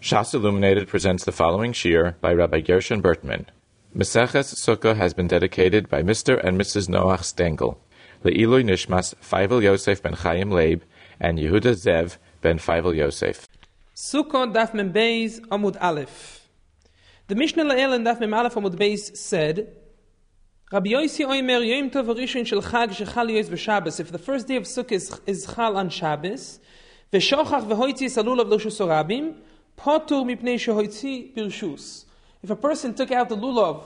Shas Illuminated presents the following shir by Rabbi Gershon Bertman. Meseches Sukkah has been dedicated by Mr. and Mrs. Noach Stengel, Le'ilui Nishmas Feivel Yosef ben Chaim Leib, and Yehuda Zev ben Feivel Yosef. Sukkah Daf Mem Beis Amud Aleph. The Mishnah La'el in Daf Mem Aleph Amud Beis said, Rabbi Yossi Oimer Yom Tov Rishon Shel Chag Shechal Yos B'Shabbos. If the first day of Sukkah is, is Chal on Shabbos, V'shochach v'hoitzi salul of Loshus Orabim, Potur mipnei birshus. If a person took out the lulav,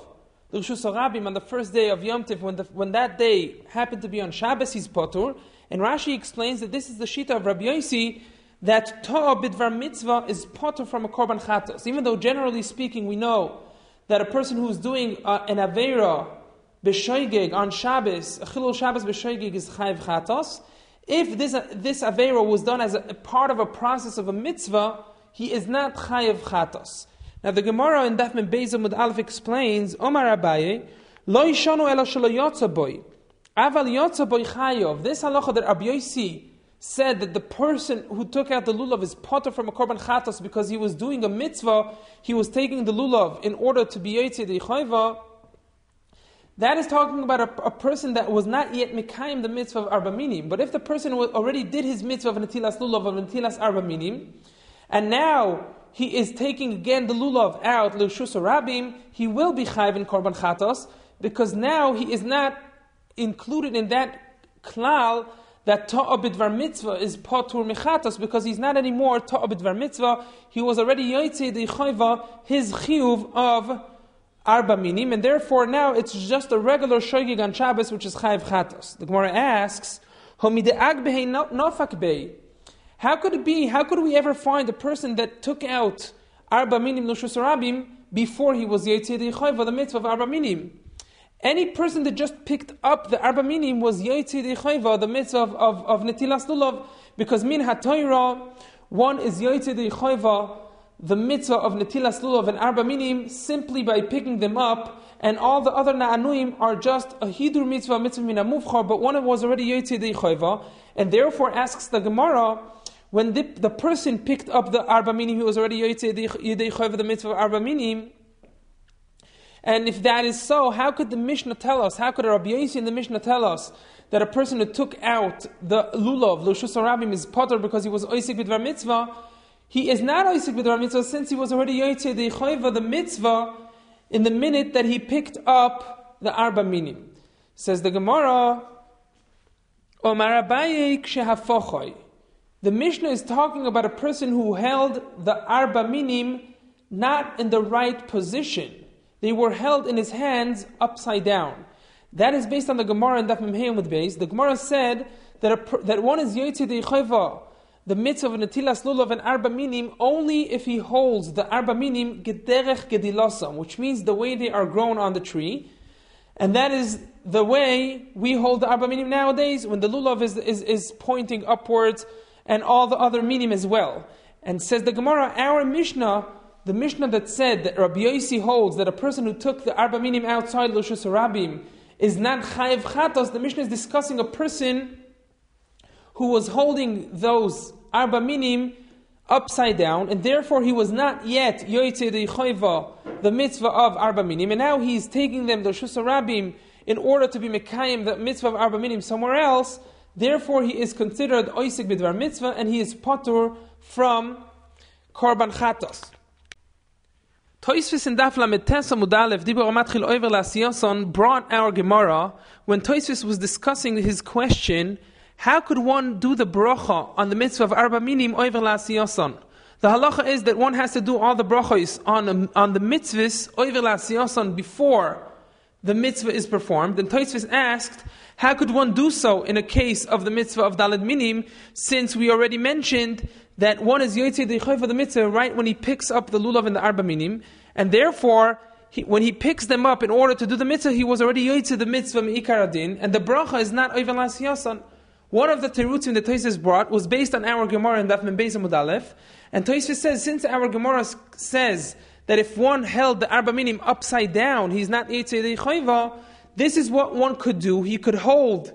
the Rishus Orabim on the first day of Yom Tiv, when, the, when that day happened to be on Shabbos, he's potur. And Rashi explains that this is the shita of Rabbi Yossi, that ta'a bidvar mitzvah is potur from a korban chatos. Even though generally speaking we know that a person who is doing uh, an avera b'shoigig on Shabbos, a chilul Shabbos b'shoigig is chayv chatos. If this, this avera was done as a, a, part of a process of a mitzvah, he is not chayv chatos. Now the Gemara in Daf Mem Beis Aleph explains, Omar Abaye, lo yishonu ela shelo yotza boy, aval yotza boy chayov. This halacha that Rabbi Yossi said that the person who took out the lulav is potter from a korban chatos because he was doing a mitzvah, he was taking the lulav in order to be yotze the chayva, that is talking about a, a, person that was not yet mikayim the mitzvah of arba minim. But if the person already did his mitzvah of netilas lulav of netilas arba minim, and now he is taking again the lulav out l'shus rabim, he will be chayv in korban chatos because now he is not included in that klal that ta'a bidvar mitzvah is potur mechatos because he's not anymore ta'a bidvar mitzvah. He was already yoytze the chayva his chiyuv of arba minim, and therefore now it's just a regular shogig on Shabbos, which is chayv chatos. The Gemara asks, how could it be? How could we ever find a person that took out arba minim nushus rabim before he was yitzid chayva the mitzvah of arba minim? Any person that just picked up the arba minim was yitzid chayva the mitzvah of, of, of netilas lulav, because min hatoira one is yitzid chayva the mitzvah of netilas lulav and arba minim simply by picking them up, and all the other na'anuim are just a hidur mitzvah, mitzvah min but one was already yotzei chayva, and therefore asks the Gemara, when the, the person picked up the arba minim, he was already chayva, the mitzvah of arba minim, and if that is so, how could the Mishnah tell us, how could Rabbi Yossi in the Mishnah tell us that a person who took out the lulav, lushus arabim, is potter because he was oisik b'dvar mitzvah, he is not oisek with mitzvah since he was already Yoitze the Choiva, the mitzvah, in the minute that he picked up the Arba Minim. Says the Gemara, Omar Abaye The Mishnah is talking about a person who held the Arba Minim not in the right position. They were held in his hands upside down. That is based on the Gemara and Daf Memheim with base. The Gemara said that, a, that one is Yoitze Choiva, the mitzvah of netilas lulav and arba minim only if he holds the arba minim gederech gedilosam, which means the way they are grown on the tree. And that is the way we hold the arba minim nowadays, when the lulav is, is, is pointing upwards, and all the other minim as well. And says the Gemara, our Mishnah, the Mishnah that said that Rabbi Yossi holds that a person who took the arba minim outside Lushus Rabim is not chayiv chatos, the Mishnah is discussing a person who was holding those arba minim upside down, and therefore he was not yet yoytze the choiva, the mitzvah of arba minim, and now he's taking them the shusarabim in order to be mekayim the mitzvah of arba minim somewhere else. Therefore, he is considered oisik bidvar mitzvah, and he is patur from korban chatos. Toisvis in Daf Lamed Tesa Mudalev Dibur Amatchil Oiver Lasiyoson brought our Gemara when Toisvis was discussing his question how could one do the bracha on the mitzvah of arba minim over lasiyoson? The halacha is that one has to do all the brachos on, um, on the mitzvahs over lasiyoson before the mitzvah is performed. And Tosfos asked, how could one do so in a case of the mitzvah of dalad minim, since we already mentioned that one is yotzei for the mitzvah right when he picks up the lulav and the arba minim, and therefore he, when he picks them up in order to do the mitzvah, he was already yotzei the mitzvah meikaradin, and the bracha is not over lasiyoson. One of the terutim that Tosfos brought was based on our Gemara in Daf Membeis Amud and Tosfos says since our Gemara says that if one held the Arba Minim upside down, he's not Yitzhak Chayva, this is what one could do. He could hold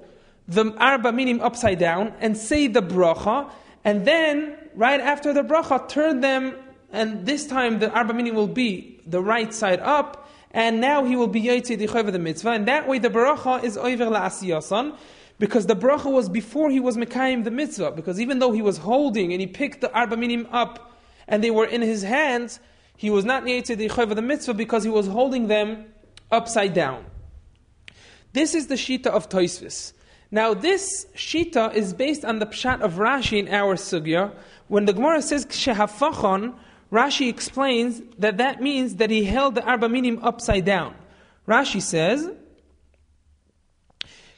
the Arba Minim upside down and say the bracha, and then, right after the bracha, turn them and this time the Arba Minim will be the right side up, and now he will be Yaitse Dichayva the mitzvah, and that way the Baracha is Oiver La'asiyasan, because the Baracha was before he was Mekayim the mitzvah, because even though he was holding and he picked the Arba Minim up, and they were in his hands, he was not Yaitse Dichayva the mitzvah because he was holding them upside down. This is the Shita of Toisvis. Now, this Shita is based on the Pshat of Rashi in our Sugya. When the Gemara says Kshehafachon, Rashi explains that that means that he held the Arba Minim upside down. Rashi says,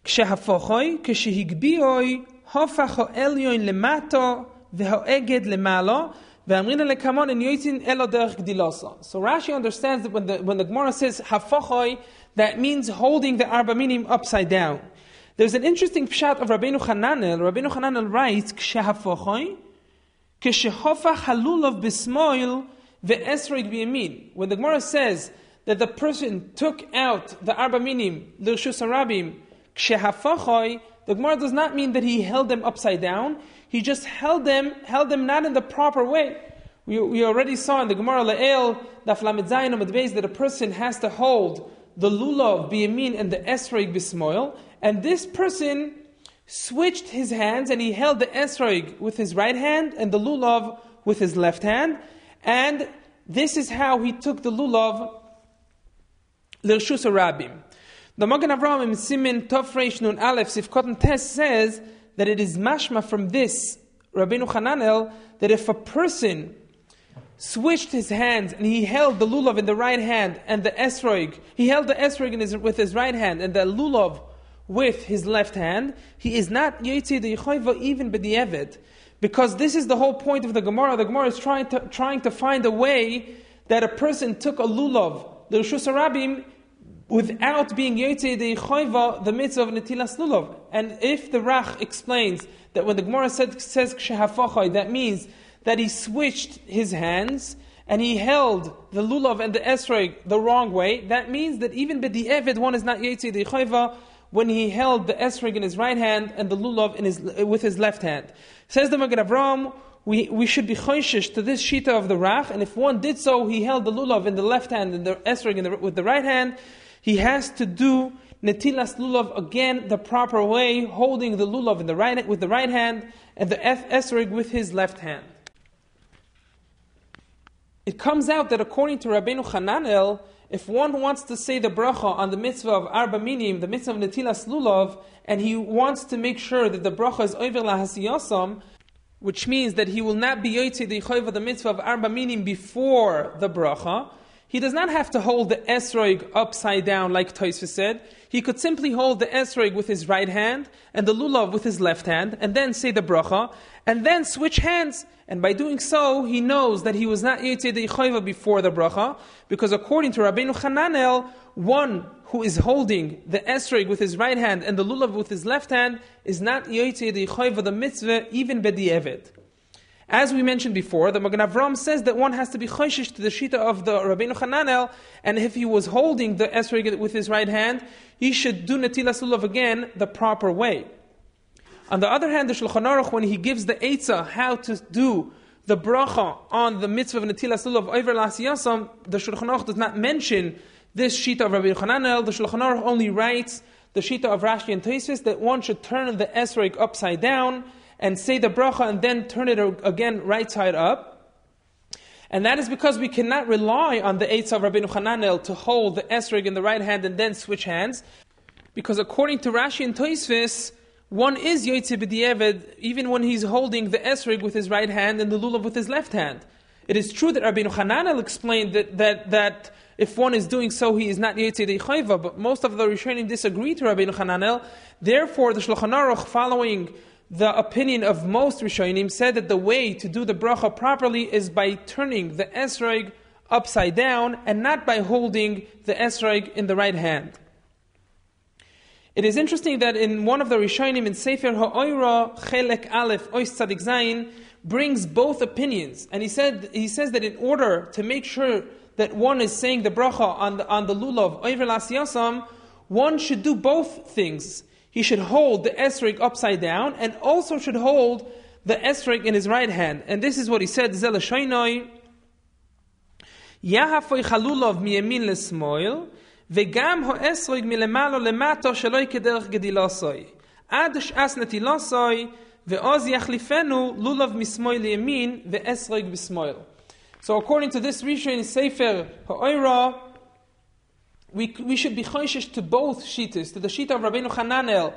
Kshehafochoi, Kshehigbioi, Hofacho Elyoin lemato, Vehoeged lemalo, so Rashi understands that when the, when the Gemara says hafochoi, that means holding the arba minim upside down. There's an interesting pshat of Rabbeinu Hananel. Rabbeinu Hananel writes, Kshehafochoi, Kshehofa halulav bismoil ve'esroig biyamin. When the Gemara says that the person took out the arba minim, l'rshus harabim, kshehafochoi, the Gemara does not mean that he held them upside down. He just held them, held them not in the proper way. We, we already saw in the Gemara La'el, the Flamed Zayin that a person has to hold the lulav biyamin and the esrog bismoil, and this person switched his hands and he held the esrog with his right hand and the lulav with his left hand, and this is how he took the lulav l'rshus rabim. The Magen Avraham in Simin Tofreish Nun Aleph Sifkot Tes says that it is mashma from this Rabbeinu Hananel that if a person switched his hands and he held the lulav in the right hand and the esrog, he held the esrog his, with his right hand and the lulav with his left hand, he is not yotzi the yichayva even b'di'evet. Because this is the whole point of the Gemara. The Gemara is trying to, trying to find a way that a person took a lulav, the Arabim, without being Yotzei the Choiva, the mitzvah of Netilas Lulav. And if the Rach explains that when the Gemara said, says Kshehafochai, that means that he switched his hands and he held the Lulav and the Esrog the wrong way, that means that even B'di'evid, one is not Yotzei the Choiva when he held the Esrog in his right hand and the Lulav in his, with his left hand. Says the Magen Avram, we, we should be choishish to this shita of the Rach, and if one did so, he held the Lulav in the left hand and the Esrog with the right hand, he has to do netilas lulav again the proper way, holding the lulav in the right with the right hand and the esrig with his left hand. It comes out that according to Rabbeinu Hananel, if one wants to say the bracha on the mitzvah of arba minim, the mitzvah of netilas lulav, and he wants to make sure that the bracha is over lahasiyasam, which means that he will not be yoytze the the mitzvah of arba minim before the bracha, he does not have to hold the esrog upside down like Toysfa said. He could simply hold the esrog with his right hand and the lulav with his left hand, and then say the bracha, and then switch hands. And by doing so, he knows that he was not Yitzid Yichayva before the bracha, because according to Rabbeinu Hananel, one who is holding the esrog with his right hand and the lulav with his left hand is not Yitzid Yichayva the mitzvah, even Bedi as we mentioned before, the Magen Avram says that one has to be choishish to the shita of the Rabbeinu Hananel, and if he was holding the esrog with his right hand, he should do netilas lulav again the proper way. On the other hand, the Shulchan Aruch, when he gives the eitzah how to do the bracha on the mitzvah of netilas lulav over lasiyasam, the Shulchan Aruch does not mention this shita of Rabbeinu Hananel. The Shulchan Aruch only writes the shita of Rashi and Tosfos that one should turn the esrog upside down and say the bracha and then turn it again right side up. And that is because we cannot rely on the Eitz of Rabbeinu Hananel to hold the esrog in the right hand and then switch hands. Because according to Rashi and Toisvis, one is Yoitze B'di'eved even when he's holding the esrog with his right hand and the lulav with his left hand. It is true that Rabbeinu Hananel explained that, that, that if one is doing so, he is not Yoitze Chayva, but most of the Rishonim disagree to Rabbeinu Hananel. Therefore, the Shulchan Aruch, following the opinion of most Rishonim said that the way to do the bracha properly is by turning the esrog upside down and not by holding the esrog in the right hand. It is interesting that in one of the Rishonim in Sefer Ha'oira Chelek Aleph Ois Tzadik Zayin brings both opinions, and he said he says that in order to make sure that one is saying the bracha on the on the lulav Oiver Lasiyasam, one should do both things he should hold the esrog upside down and also should hold the esrog in his right hand. And this is what he said, Zelashainoi. יהפוי חלולוב מימין לשמאל, וגם האסרוג מלמעלה למטה שלא יהיה כדרך גדילוסוי. עד שעת נטילוסוי, ועוז יחליפנו לולוב משמאל לימין, ואסרוג בשמאל. So according to this Rishon in Sefer Ha'oira, we, we should be choishish to both shitas, to the shita of Rabbeinu Hananel,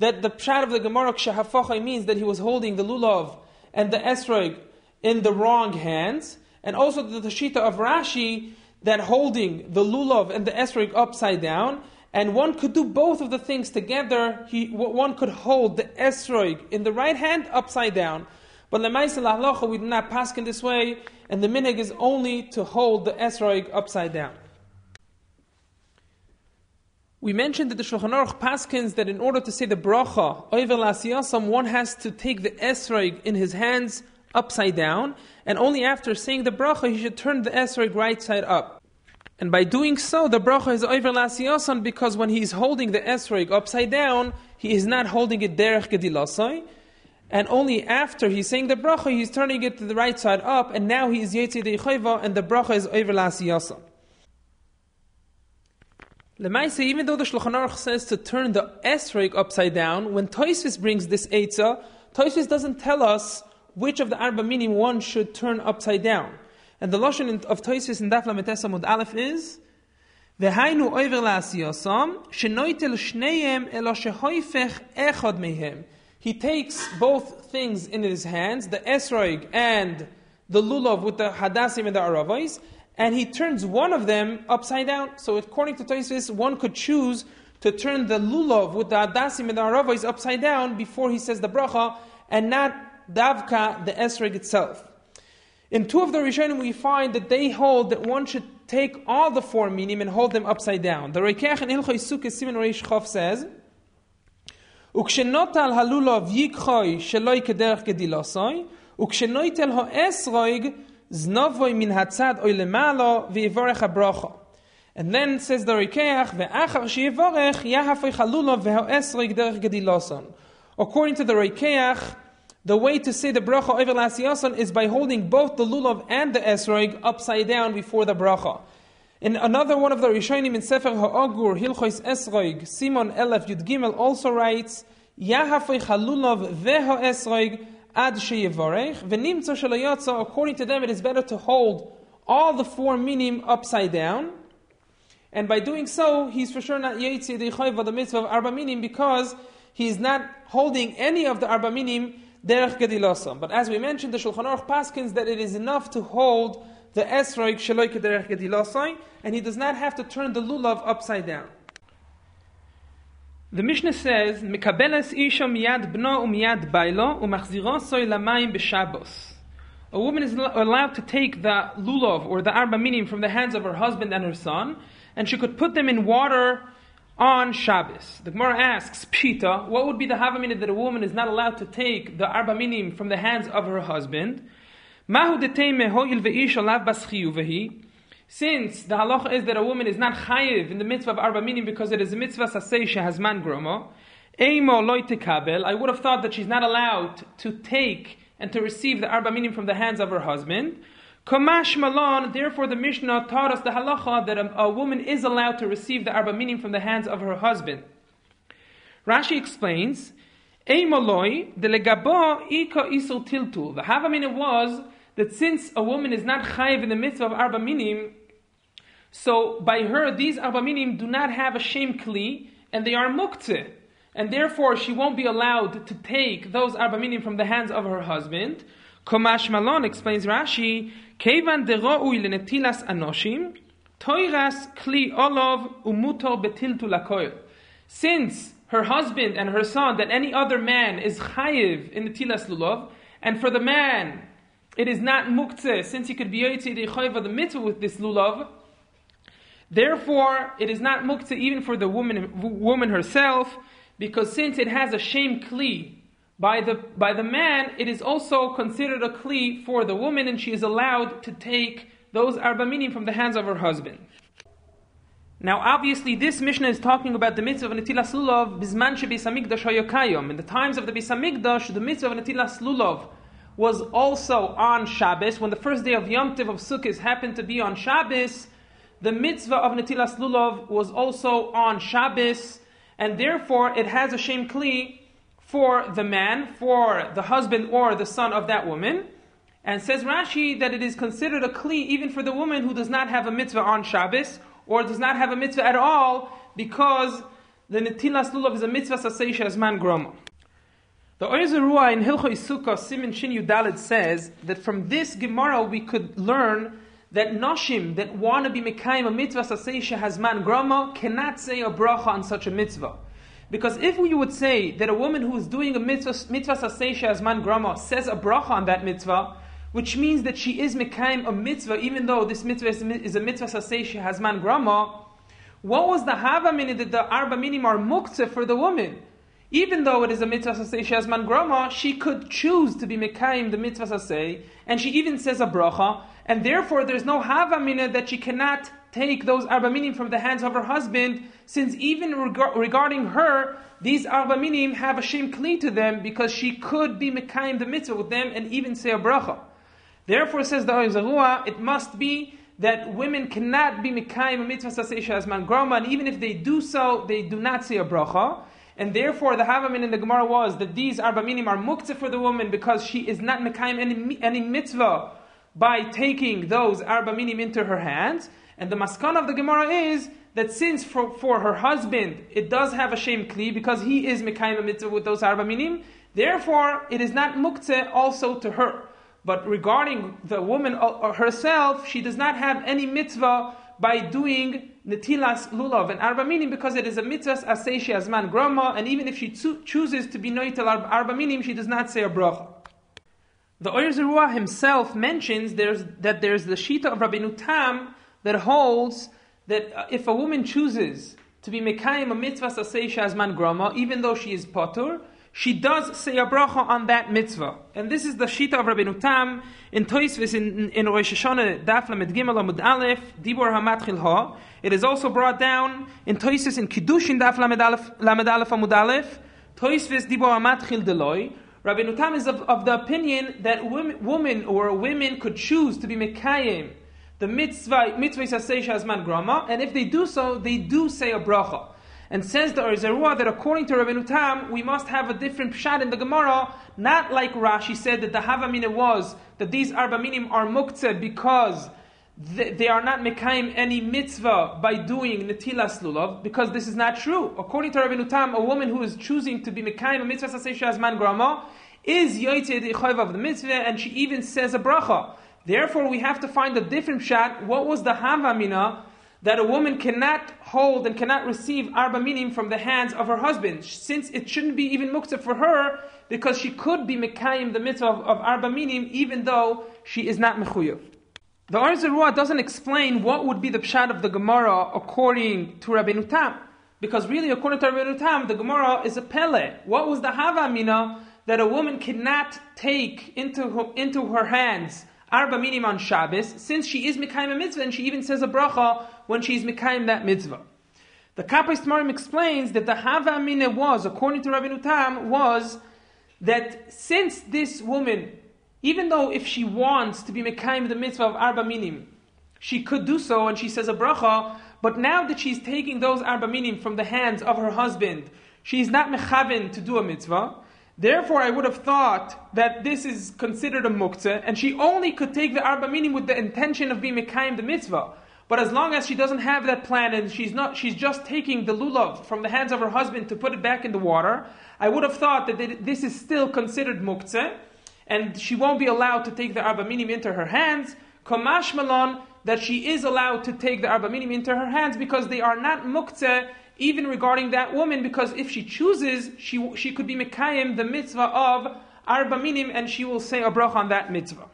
that the pshat of the Gemara Kshahafochai means that he was holding the lulav and the esrog in the wrong hands, and also the, the shita of Rashi that holding the lulav and the esrog upside down, and one could do both of the things together. He, one could hold the esrog in the right hand upside down. But we do not pass in this way, and the minig is only to hold the esrog upside down. We mentioned that the Shulchan Aruch paskins that in order to say the bracha over lasiyasam, one has to take the esrog in his hands upside down, and only after saying the bracha he should turn the esrog right side up. And by doing so, the bracha is over lasiyasam because when he is holding the esrog upside down, he is not holding it derech gedilasai, and only after he's saying the bracha, he's turning it to the right side up, and now he is Yetzi Deichayva, and the bracha is over Lasiyasa. Lemaisa, even though the Shulchan Aruch says to turn the esrog upside down, when Toisvis brings this Eitzah, Toisvis doesn't tell us which of the Arba Minim one should turn upside down. And the Lashon of Toisvis in Daf Lametesa Mud Aleph is, V'hainu oiver la'asiyosam, shenoitel shneiem elo shehoifech echad mehem. He takes both things in his hands, the esrog and the lulav with the hadassim and the aravais, and he turns one of them upside down. So according to Tosfos, one could choose to turn the lulav with the hadassim and the aravais upside down before he says the bracha, and not davka, the esroig itself. In two of the Rishonim, we find that they hold that one should take all the four minim and hold them upside down. The Reikach in Hilchoi Sukkah Simon Reish Chof says, וכשנוטל הלולוב ייקחוי שלוי כדרך גדילוסוי, וכשנויטל האסרויג znovoi min hatzad oy lemalo. And then says the Rikeach, ve'achar yahafoy chalulo derech. According to the Rikeach, the way to say the bracha over lasiyason is by holding both the lulav and the esrog upside down before the bracha. In another one of the Rishonim in Sefer Ha'agur, Hilchos Esrog, Simon Elef Yud Gimel also writes, Yahafoy chalulav veho esrog Ad according to them it is better to hold all the four minim upside down, and by doing so, he's for sure not Yetzi Deichayva, the mitzvah of Arba Minim, because he's not holding any of the Arba Minim Derech Gedilosam. But as we mentioned, the Shulchan Aruch Paskins that it is enough to hold the esroig sheloi derech gedilosai, and he does not have to turn the lulav upside down. The Mishnah says, "Mekabeles isha miyad bno umiyad bailo umachzirosoi lamayim b'shabos." A woman is allowed to take the lulav or the arba minim from the hands of her husband and her son, and she could put them in water on Shabbos. The Gemara asks, Pshita, what would be the havamina that a woman is not allowed to take the arba minim from the hands of her husband? Mahu hoil ve'ish alav vehi. Since the halacha is that a woman is not chayiv in the mitzvah of arba minim because it is a mitzvah sasei has man gromo, eimo loy tekabel, I would have thought that she's not allowed to take and to receive the arba minim from the hands of her husband. Kamash malon, therefore the Mishnah taught us the halacha that a, a woman is allowed to receive the arba minim from the hands of her husband. Rashi explains, Eimoloi, the legabo ika isul tiltul. The havamina was that since a woman is not chayiv in the mitzvah of arba minim, so by her these arba minim do not have a shem kli, and they are muktzeh. And therefore she won't be allowed to take those arba minim from the hands of her husband. Komash Malon explains Rashi, Kevan dero'ui lenetilas anoshim, toiras kli olov umuto betiltu lakoil. Since her husband and her son, that any other man is chayiv in the tilas lulav, and for the man it is not muktzeh, since he could be yotzi the the mitzvah with this lulav. Therefore, it is not muktzeh even for the woman, woman herself, because since it has a shame kli by the by the man, it is also considered a kli for the woman, and she is allowed to take those arba minim from the hands of her husband. Now, obviously, this Mishnah is talking about the mitzvah of Netilas Lulav, Bisman Beis Hamikdash In the times of the Beis Hamikdash, the mitzvah of Netilas Lulav was also on Shabbos, when the first day of Yom Tov of Sukkot happened to be on Shabbos, the mitzvah of Netilas Lulav was also on Shabbos, and therefore it has a shem kli for the man, for the husband or the son of that woman. And says Rashi that it is considered a kli even for the woman who does not have a mitzvah on Shabbos, or does not have a mitzvah at all, because the Netilas Lulav is a mitzvah sasei as man groma. The Oyer Ruah in Hilchot Sukkah Simin Shin Yudalit says that from this Gemara we could learn that noshim that want to be mekayim a mitzvah sasei has man grama cannot say a bracha on such a mitzvah. Because if we would say that a woman who is doing a mitzvah, mitzvah sasei as man grama says a bracha on that mitzvah, which means that she is mekayim a mitzvah, even though this mitzvah is, a mitzvah sasei has man grama, what was the hava minute that the arba minim are muktzeh for the woman? Even though it is a mitzvah saseh man grama, she could choose to be mekayim the mitzvah saseh, and she even says a bracha, and therefore there's no havamina that she cannot take those arba minim from the hands of her husband, since even reg- regarding her, these arba minim have a shem kli to them because she could be mekayim the mitzvah with them and even say a bracha. Therefore, says the Oizahua, it must be that women cannot be mekayim a mitzvah saseh she has man grama, and even if they do so, they do not say a bracha. And therefore, the Havamin in the Gemara was that these Arba Minim are muktzah for the woman because she is not Mekayim any, any mitzvah by taking those Arba Minim into her hands. And the maskan of the Gemara is that since for, for her husband it does have a shem kli because he is Mekayim a mitzvah with those Arba Minim, therefore it is not muktzah also to her. But regarding the woman uh, herself, she does not have any mitzvah by doing netilas lulav and arba minim because it is a mitzvah asay she man grama, and even if she chooses to be noitel arba minim, she does not say a bracha. The Oyer himself mentions there's, that there's the shita of Rabbeinu Tam that holds that uh, if a woman chooses to be mekayim a mitzvah asay she man grama, even though she is potur, she does say a bracha on that mitzvah. And this is the shita of Rabbeinu Tam in Toisvis in, in Rosh Hashanah, Daf Lamed Gimel Amud Aleph, Dibor Hamatchil Ha. It is also brought down in Toisvis in Kiddushin Daf Lamed Aleph Amud Aleph, Toisvis Dibor Hamatchil Deloi. Rabbeinu Tam is of, of the opinion that women, or women could choose to be Mekayim, the mitzvah, mitzvah Sasei Grama, and if they do so, they do say a bracha. And says the Orzerua that according to Rabbeinu Tam, we must have a different pshat in the Gemara, not like Rashi said that the Havamina was that these Arba Minim are muktzeh because they are not mekayim any mitzvah by doing netilas lulav, because this is not true. According to Rabbeinu Tam, a woman who is choosing to be mekayim a mitzvah sasei as man grama is yoytzeh the of the mitzvah, and she even says a bracha. Therefore, we have to find a different pshat. What was the Havamina that a woman cannot hold and cannot receive arba minim from the hands of her husband, since it shouldn't be even muktzah for her, because she could be mekayim the mitzvah of, of arba minim, even though she is not mechuyev. The Arzirua doesn't explain what would be the pshat of the Gemara according to Rabbeinu Tam. Because really, according to Rabbeinu Tam, the Gemara is a pele. What was the hava mina that a woman cannot take into her, into her hands arba minim on Shabbos, since she is Mekayim a mitzvah, and she even says a bracha when she's Mekayim that mitzvah. The Kapais Marim explains that the Hava Amina was, according to Rabbi Nutam, was that since this woman, even though if she wants to be Mekayim the mitzvah of Arba Minim, she could do so and she says a bracha, but now that she's taking those Arba Minim from the hands of her husband, she's not Mechavin to do a mitzvah, Therefore, I would have thought that this is considered a muktzah, and she only could take the arba minim with the intention of being mekayim the mitzvah. But as long as she doesn't have that plan and she's not, she's just taking the lulav from the hands of her husband to put it back in the water, I would have thought that this is still considered muktzah, and she won't be allowed to take the arba minim into her hands. Kamash malon that she is allowed to take the arba minim into her hands because they are not muktzah even regarding that woman, because if she chooses, she, she could be Mekayim, the mitzvah of Arba Minim, and she will say a bracha on that mitzvah.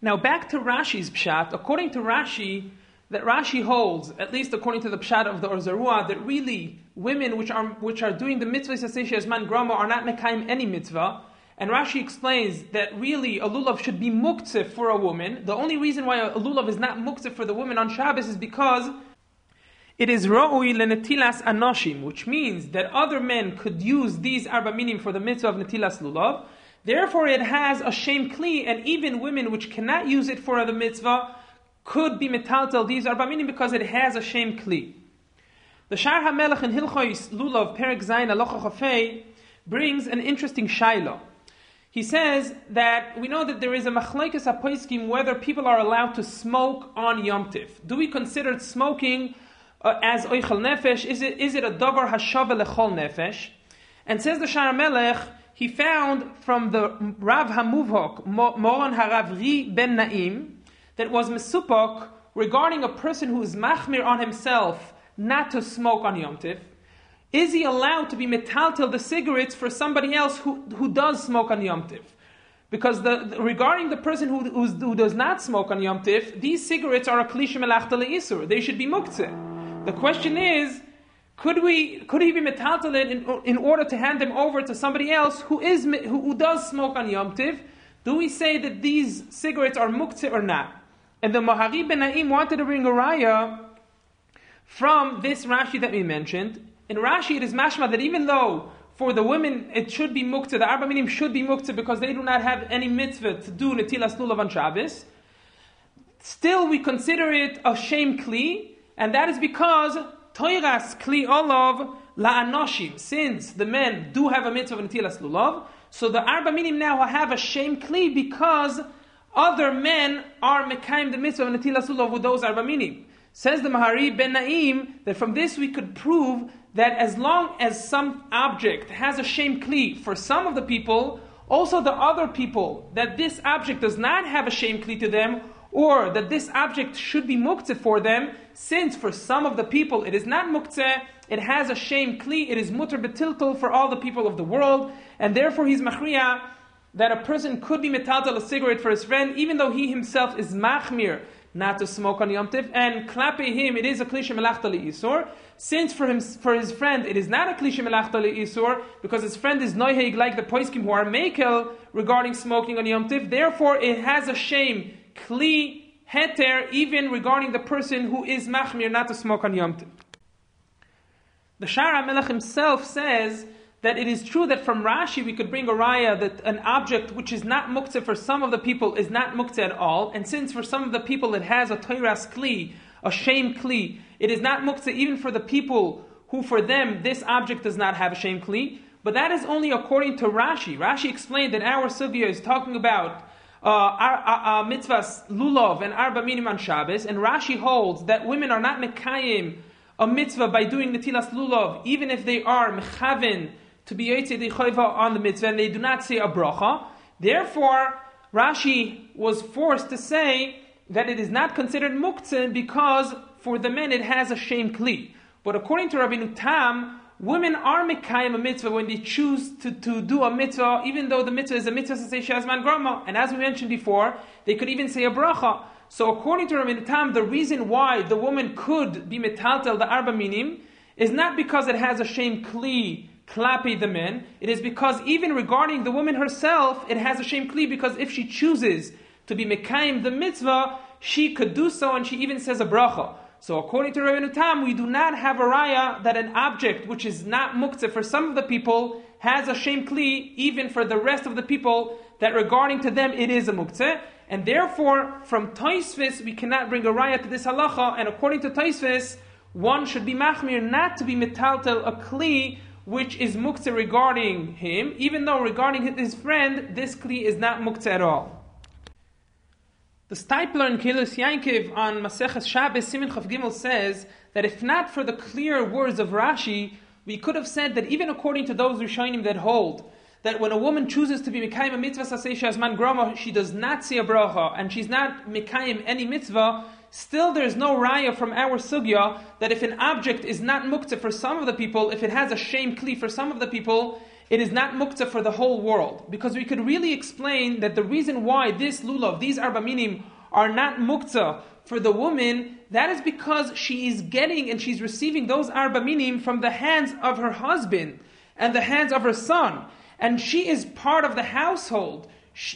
Now back to Rashi's pshat. According to Rashi, that Rashi holds, at least according to the pshat of the Orzarua, that really women which are which are doing the mitzvah sasesha as man grama are not mekayim any mitzvah. And Rashi explains that really a lulav should be muktzeh for a woman. The only reason why a lulav is not muktzeh for the woman on Shabbos is because it is ra'ui lenetilas anoshim, which means that other men could use these arba minim for the mitzvah of netilas lulav. Therefore, it has a shame kli, and even women which cannot use it for the mitzvah could be metaltel these arba minim because it has a shame kli. The Shar HaMelech in Hilchois Lulav Perek Zayin Alocha Chafei brings an interesting shaila. He says that we know that there is a machlekes apoiskim whether people are allowed to smoke on Yom Tiv. Do we consider smoking uh, as oichel nefesh? Is it is it a davar hashava lechol nefesh? And says the Shar Melech, he found from the Rav Hamuvhok Moron Harav Ri ben Naim that was mesupok regarding a person who is machmir on himself not to smoke on Yom Tiv. Is he allowed to be metaltel the cigarettes for somebody else who, who does smoke on Yom Tiv? Because the, the, regarding the person who, who does not smoke on Yom Tiv, these cigarettes are a klisha melachta isur. They should be muktzeh. The question is, could we could he be metaltel in, in order to hand them over to somebody else who is who, who does smoke on Yom Tiv? Do we say that these cigarettes are muktzeh or not? And the Mahari ben Naim wanted to bring a raya from this Rashi that we mentioned in Rashi, it is mashma that even though for the women it should be mukta, the arba minim should be mukta because they do not have any mitzvah to do netilas lulav on Shabbos, still we consider it a shame kli, and that is because toiras kli olav la'anoshim, since the men do have a mitzvah of netilas lulav, so the arba minim now have a shame kli because other men are mekayim the mitzvah of netilas lulav with those arba minim. Says the Mahari ben Naim that from this we could prove that as long as some object has a shame kli for some of the people, also the other people, that this object does not have a shame kli to them, or that this object should be muktzeh for them, since for some of the people it is not muktzeh, it has a shame kli, it is mutter betiltel for all the people of the world, and therefore he's machriya that a person could be metaltal a cigarette for his friend, even though he himself is machmir not to smoke on Yom Tiv, and klape him, it is a klisha melachta isur. Since for him, for his friend, it is not a klisha melachta isur, because his friend is noiheg like the poiskim who are mekel regarding smoking on Yom Tiv. Therefore, it has a shame kli heter even regarding the person who is machmir not to smoke on Yom Tiv. The Shara Melech himself says that it is true that from Rashi we could bring a raya that an object which is not muktzah for some of the people is not muktzah at all, and since for some of the people it has a toiras kli, a shame kli, it is not muktzah even for the people who for them this object does not have a shame kli, but that is only according to Rashi. Rashi explained that our sugya is talking about uh, mitzvahs lulav and arba minim on Shabbos, and Rashi holds that women are not mekayim a mitzvah by doing the netilas lulav, even if they are mechavin to be Yotzei Chayva on the mitzvah, and they do not say a bracha. Therefore, Rashi was forced to say that it is not considered muktzah because for the men it has a shame kli. But according to Rabbi Tam, women are mekayim a mitzvah when they choose to, to do a mitzvah, even though the mitzvah is a mitzvah to say shazman grama. And as we mentioned before, they could even say a bracha. So according to Rabbi Tam, the reason why the woman could be metaltel the arba minim is not because it has a shame kli klapi the men, it is because even regarding the woman herself, it has a shame kli because if she chooses to be mekayim the mitzvah, she could do so, and she even says a bracha. So according to Rabbeinu Tam, we do not have a raya that an object which is not muktzah for some of the people has a shame kli, even for the rest of the people, that regarding to them it is a muktzah. And therefore, from Taisvis, we cannot bring a raya to this halacha, and according to Taisvis, one should be machmir not to be metaltel a kli which is muktzah regarding him, even though regarding his friend, this kli is not muktzah at all. The Steipler in Kelos Yankiv on Maseches Shabbos Simin Chav Gimel says that if not for the clear words of Rashi, we could have said that even according to those Rishonim that hold that when a woman chooses to be Mekayim a mitzvah sasei shazman grama, she does not say a bracha, and she's not Mekayim any mitzvah, still there's no raya from our sugya that if an object is not muktzah for some of the people, if it has a shame kli for some of the people, it is not muktzah for the whole world. Because we could really explain that the reason why this lulav, these arbaminim, are not muktzah for the woman, that is because she is getting and she's receiving those arbaminim from the hands of her husband and the hands of her son. And she is part of the household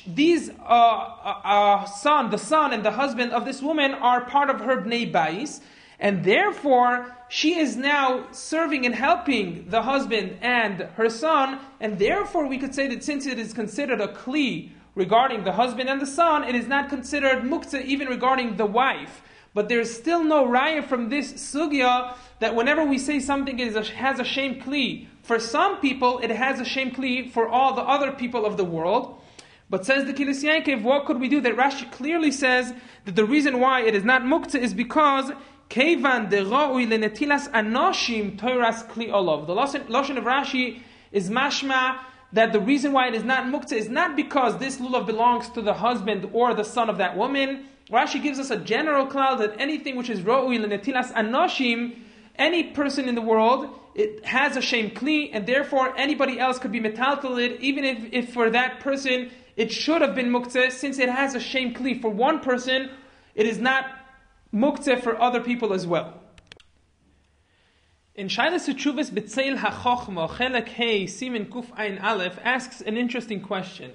these uh, uh, uh, son, the son and the husband of this woman are part of her bnei bais, And therefore, she is now serving and helping the husband and her son, and therefore we could say that since it is considered a kli regarding the husband and the son, it is not considered muktzah even regarding the wife. But there is still no raya from this sugya that whenever we say something is a, has a shame kli, for some people it has a shame kli for all the other people of the world. But says the Kilis Yankev, what could we do? That Rashi clearly says that the reason why it is not muktzah is because Kevan de ra'ui lenetilas anoshim toiras kli olov. The lashon of Rashi is mashma that the reason why it is not muktzah is not because this lulav belongs to the husband or the son of that woman. Rashi gives us a general cloud that anything which is ra'ui lenetilas anoshim, any person in the world, it has a shame kli, and therefore anybody else could be metaltalid, even if, if for that person it should have been muktzah, since it has a shame kli for one person, it is not muktzeh for other people as well. In Shaila Suchuvis B'Tzeil HaChochma, Chelek Hey, Simin Kuf Ein Aleph, asks an interesting question.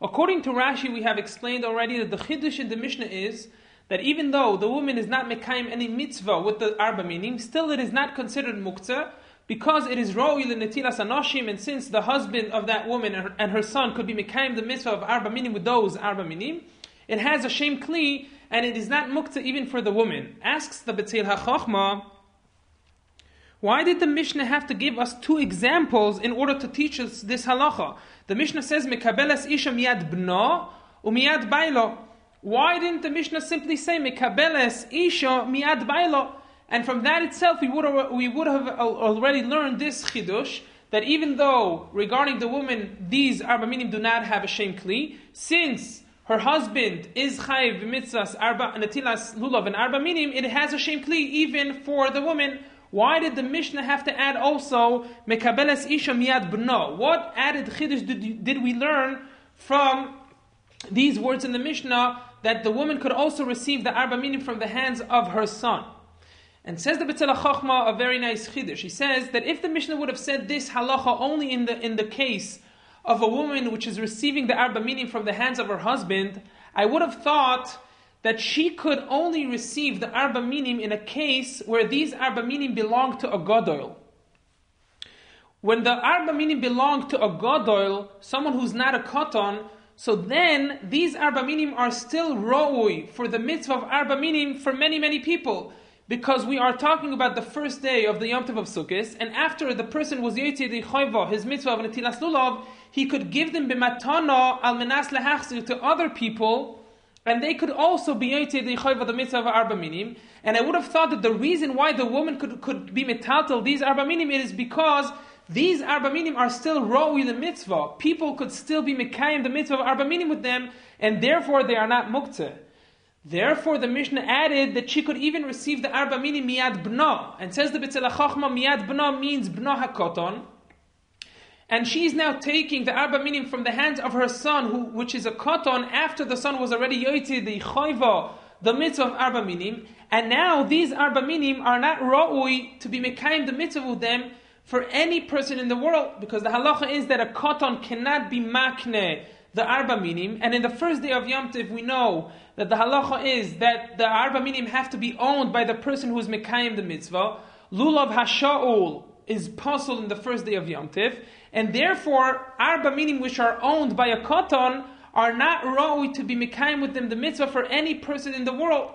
According to Rashi, we have explained already that the Chiddush in the Mishnah is that even though the woman is not Mekayim any mitzvah with the Arba meaning, still it is not considered muktzeh, because it is and Netilas Anoshim, and since the husband of that woman and her, and her son could be Mekayim the mitzvah of Arba Minim with those Arba Minim, it has a shame kli and it is not mukta even for the woman. Asks the Betzil HaChochma, why did the Mishnah have to give us two examples in order to teach us this halacha? The Mishnah says, Mekabelas isha miyad bno umiyad bailo. Why didn't the Mishnah simply say, Mekabelas isha miyad bailo? And from that itself, we would, we would have already learned this chidush, that even though regarding the woman, these arba minim do not have a shame kli, since her husband is chayiv mitzvahs arba natilas lulav and arba minim, it has a shame kli even for the woman. Why did the Mishnah have to add also mekabeles isha miyad bno? What added chiddush did, did we learn from these words in the Mishnah that the woman could also receive the arba minim from the hands of her son? And says the Betzela Chachma a very nice chiddush. He says that if the Mishnah would have said this halacha only in the in the case of a woman which is receiving the arba minim from the hands of her husband, I would have thought that she could only receive the arba minim in a case where these arba minim belong to a gadol. When the arba minim belong to a gadol, someone who's not a katan, so then these arba minim are still ro'ui for the mitzvah of arba minim for many many people because we are talking about the first day of the Yom Tov of Sukkot, and after the person was Yetzi the Chayva, his mitzvah of Netilas Lulav, he could give them b'matana al menas lehachzir to other people, and they could also be yoted the chayva the mitzvah of arba minim. And I would have thought that the reason why the woman could, could be metaltal these arba minim is because these arba minim are still roi the mitzvah. People could still be mekayim the mitzvah of arba minim with them, and therefore they are not muktzeh. Therefore, the Mishnah added that she could even receive the arba minim miyad bna, and says the Betzela Chachma miyad bna means bna hakoton. And she is now taking the arba minim from the hands of her son, who, which is a katan, after the son was already yoiti the chayva, the mitzvah of arba minim, and now these arba minim are not ra'ui to be mekayim the mitzvah with them for any person in the world, because the halacha is that a katan cannot be makne the arba minim, and in the first day of Yom Tiv we know that the halacha is that the arba minim have to be owned by the person who is mekayim the mitzvah. Lulav hasha'ul is possible in the first day of Yom Tiv, and therefore arba minim which are owned by a katan are not rawi to be mekayim with them the mitzvah for any person in the world.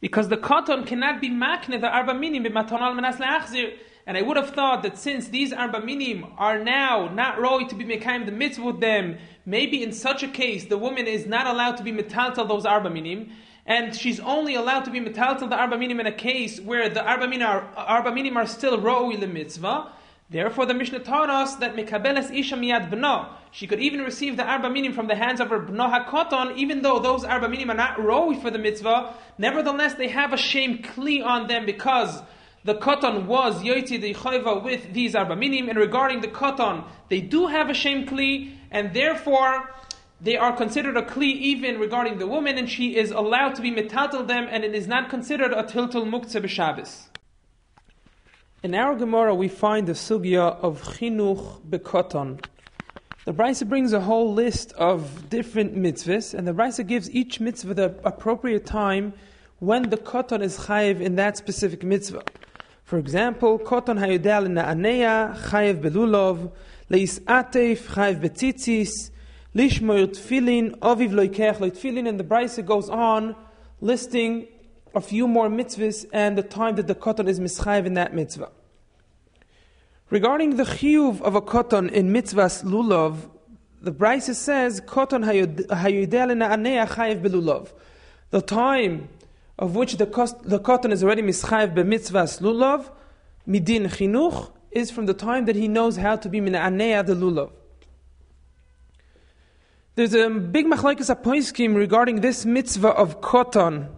Because the katan cannot be makne the arba minim b'maton menas le'achzir. And I would have thought that since these arba minim are now not Roy to be mekayim the mitzvah with them, maybe in such a case the woman is not allowed to be metaltal those arba minim, and she's only allowed to be metaltal the arba minim in a case where the arba minim are, are still rawi the mitzvah. Therefore, the Mishnah taught us that mekabeles isha miyad bno. She could even receive the arba minim from the hands of her bno hakoton, even though those arba minim are not rowi for the mitzvah. Nevertheless, they have a shame kli on them because the koton was yoiti the chayva with these arba minim, and regarding the koton, they do have a shame kli, and therefore they are considered a kli even regarding the woman, and she is allowed to be metatal them, and it is not considered a tiltul muktzeh b'Shabbos. In our Gemara, we find the sugya of chinuch bekoton. The Brisa brings a whole list of different mitzvahs, and the Brisa gives each mitzvah the appropriate time when the koton is chayiv in that specific mitzvah. For example, koton hayodel na'aneya chayiv belulov, leis atef chayiv betzitzis, lishmoir tfilin, aviv loikech loitfilin, and the Brisa goes on listing a few more mitzvahs and the time that the koton is mischayiv in that mitzvah. Regarding the chiyuv of a koton in mitzvahs lulav, the Brisa says, koton hayudel na'aneya chayiv belulov. The time of which the, the koton is already mischayev b'mitzvahs lulav, midin chinuch, is from the time that he knows how to be min'anea the lulav. There's a big machlaikas apoiskim regarding this mitzvah of koton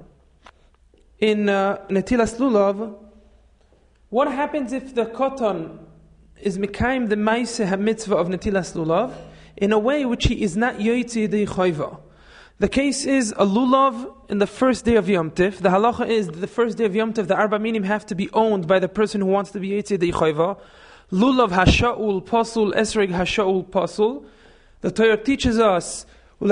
in uh, netilas lulav. What happens if the koton is mikaim the maise mitzvah of netilas lulav in a way which he is not yoytzi the choiva? The case is a lulav in the first day of Yom Tif. The halacha is the first day of Yom Tif, the arba minim have to be owned by the person who wants to be Yitzid Yichayva. Lulav hasha'ul pasul, esreg hasha'ul pasul. The Torah teaches us, and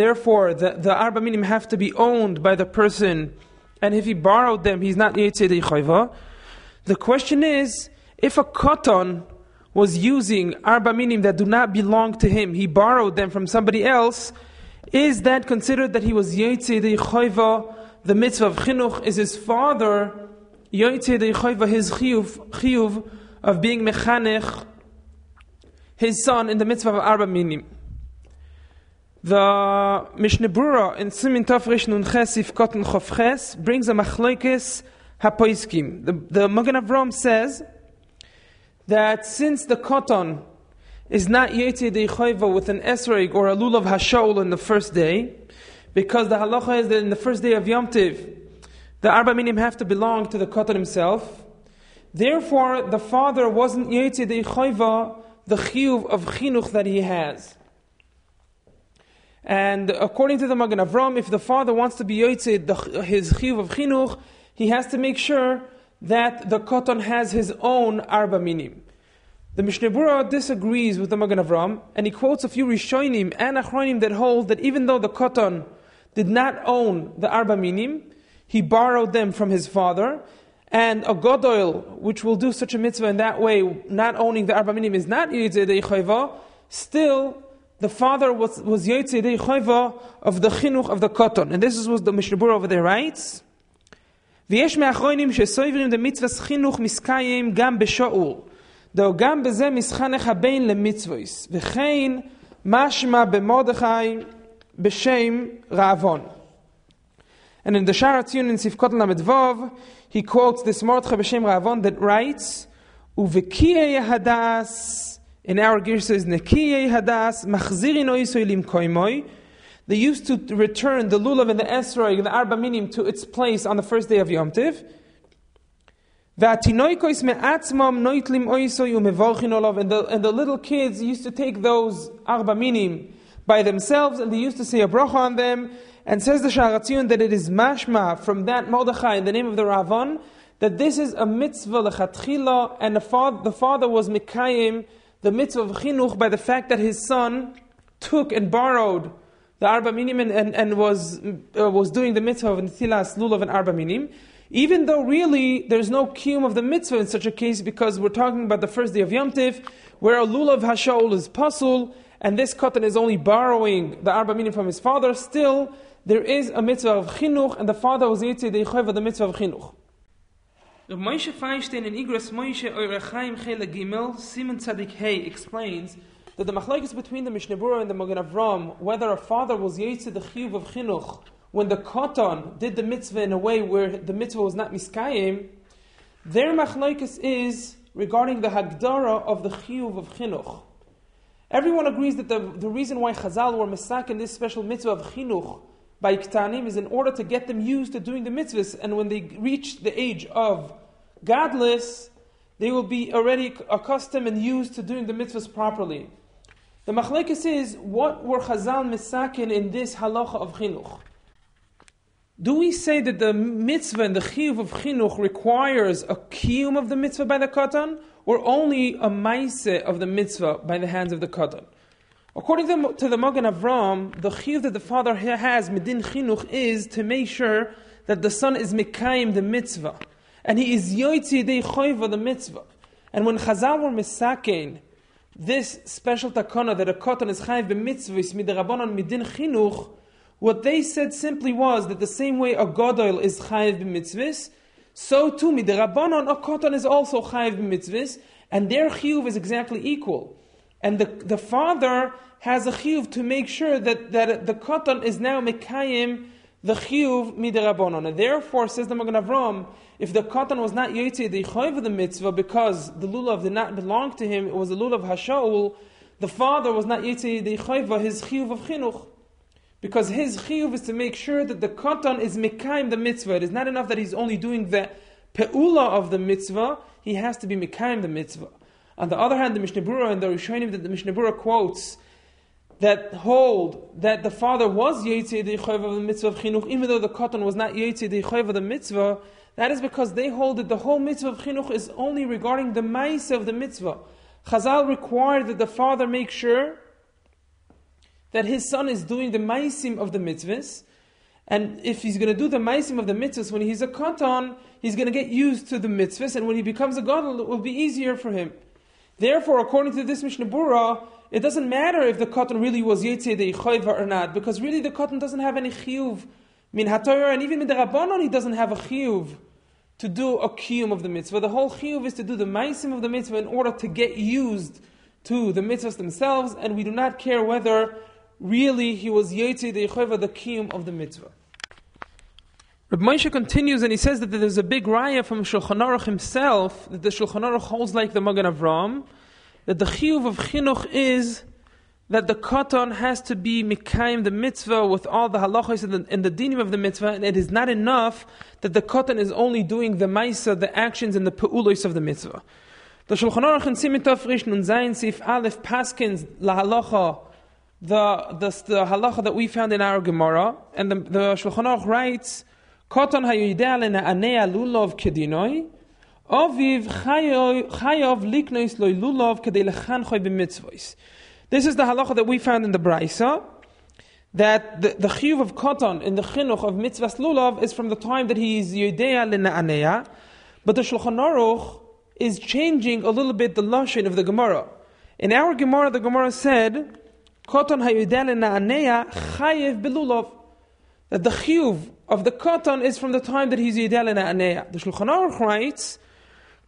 therefore the, the arba minim have to be owned by the person, and if he borrowed them, he's not Yitzid Yichayva. The question is, if a koton was using arba minim that do not belong to him, he borrowed them from somebody else, is that considered that he was Yoitze de Choiva, the mitzvah of Chinuch, is his father, Yoitze de Choiva, his chiyuv, chiyuv of being Mechanech, his son in the mitzvah of arba minim. The Mishnah Brura in Simin Tov Rish Nun Chesif Kotten Chof Ches brings a machlokes hapoiskim. The, the Magen Avram says that since the koton is not Yetzi Deichayva with an Esrog or a Lulav Hashaul in the first day, because the halacha is that in the first day of Yom Tiv, the Arba Minim have to belong to the koton himself. Therefore, the father wasn't Yetzi Deichayva the chiyuv of chinuch that he has. And according to the Magen Avram, if the father wants to be Yotzid, his chiyuv of chinuch, he has to make sure that the koton has his own arba minim. The Mishnah Brura disagrees with the Magen Avram, and he quotes a few Rishonim and Achronim that hold that even though the koton did not own the arba minim, he borrowed them from his father, and a Godoil, which will do such a mitzvah in that way, not owning the arba minim, is not Yitzedei Chayva, still the father was, was Yitzedei Chayva of the chinuch of the koton. And this is what the Mishnah Brura over there writes. ויש מאחרונים שסויברים דמצווה חינוך מסקיים גם בשאול. דו גם בזה מסחנך הבן למצוויס. וכן משמע במרדכי בשם רעבון. And in the Shara Tziyun in Sifkot Lamed he quotes this Mordechai b'Shem Ravon that writes, "Uvekiyei hadas." In our gear says, "Nekiyei hadas machzirin oisoilim koimoi." they used to return the lulav and the esrog and the arba minim to its place on the first day of Yom Tiv. And the, and the little kids used to take those arba minim by themselves and they used to say a bracha on them. And says the Sharatzion that it is mashma from that Mordechai in the name of the Ravan that this is a mitzvah lechatchila and the father, the father was mikayim the mitzvah of chinuch by the fact that his son took and borrowed the Arba Minim and, and, and was, uh, was doing the mitzvah of Nitilas Lulav and Arba Minim, even though really there's no kiyum of the mitzvah in such a case because we're talking about the first day of Yom Tiv, where a Lulav Hashaul is pasul, and this katan is only borrowing the Arba Minim from his father, still there is a mitzvah of chinuch, and the father was Yitzid Eichayv the mitzvah of chinuch. The Moshe Feinstein in Igros Moshe Oirechaim Chele Gimel, Simon Tzadik Hey explains that the machlekes between the Mishnah Brura and the Magen Avram, whether a father was Yitzid the Chiyuv of Chinuch, when the Koton did the mitzvah in a way where the mitzvah was not miskayim, their machlekes is regarding the Hagdara of the Chiyuv of Chinuch. Everyone agrees that the, the reason why Chazal were misak in this special mitzvah of Chinuch by Ktanim is in order to get them used to doing the mitzvahs, and when they reach the age of gadlus, they will be already accustomed and used to doing the mitzvahs properly. The machlekes is, what were Chazal misakin in this halacha of chinuch? Do we say that the mitzvah and the chiyuv of chinuch requires a kiyum of the mitzvah by the katan, or only a maise of the mitzvah by the hands of the katan? According to the, to the Magen Avram, the chiyuv that the father has, midin chinuch, is to make sure that the son is mekayim the mitzvah. And he is yoitzi de the mitzvah. And when Chazal were misakein, this special takana that a kotan is chayiv b'mitzvahs midirabanan midin chinuch, what they said simply was that the same way a godol is chayiv b'mitzvahs, so too midirabanan a kotan is also chayiv b'mitzvahs, and their chiyuv is exactly equal. And the, the father has a chiyuv to make sure that, that the kotan is now mekayim the chiyuv midirabanan. And therefore, says the Magen Avram, if the katan was not yotze the of the mitzvah because the lulav did not belong to him, it was the lulav hashaul, the father was not yotze the chayva, his chiyuv of chinuch. Because his chiyuv is to make sure that the katan is mekayim the mitzvah. It is not enough that he's only doing the pe'ula of the mitzvah, he has to be mekayim the mitzvah. On the other hand, the Mishnah and the Rishonim that the Mishnah quotes that hold that the father was Yitzhak the of the mitzvah of chinuch, even though the katan was not Yitzhak the of the mitzvah, that is because they hold that the whole mitzvah of chinuch is only regarding the ma'isa of the mitzvah. Chazal required that the father make sure that his son is doing the ma'isim of the mitzvahs. And if he's going to do the ma'isim of the mitzvahs when he's a katan, he's going to get used to the mitzvahs, and when he becomes a gadol, it will be easier for him. Therefore, according to this Mishnah Berurah, it doesn't matter if the katan really was Yetzeh the or not, because really the katan doesn't have any chiyuv. Min HaTorah, and even in the Rabbanon, he doesn't have a chiyuv to do a kiyum of the mitzvah. The whole chiyuv is to do the maisim of the mitzvah in order to get used to the mitzvahs themselves, and we do not care whether really he was yotzi the the kiyum of the mitzvah. Rabbi Moshe continues and he says that there's a big raya from Shulchan Aruch himself that the Shulchan Aruch holds like the Magen Avram that the chiyuv of chinuch is that the katan has to be mikayim the mitzvah with all the halachos and the, and the dinim of the mitzvah, and it is not enough that the katan is only doing the maisa, the actions and the peulos of the mitzvah. The Shulchan Aruch in Rish Nun Zayin Sif Aleph Paskins La Halacha, the, the, the halacha that we found in our Gemara, and the, the Shulchan Aruch writes, Katan hayidea lena anea lulov kedinoi, Aviv chayav liknois loy lulov kedei lechan choy b'mitzvois. This is the halacha that we found in the Braisa, that the, the chiyuv of katan in the chinuch of mitzvahs lulav is from the time that he is yedea lina'aneya, but the Shulchan Aruch is changing a little bit the lashon of the Gemara. In our Gemara, the Gemara said, katan hayedea lina'aneya chayev belulav. That the chiyuv of the katan is from the time that he's yedea lina'aneya. The Shulchan Aruch writes,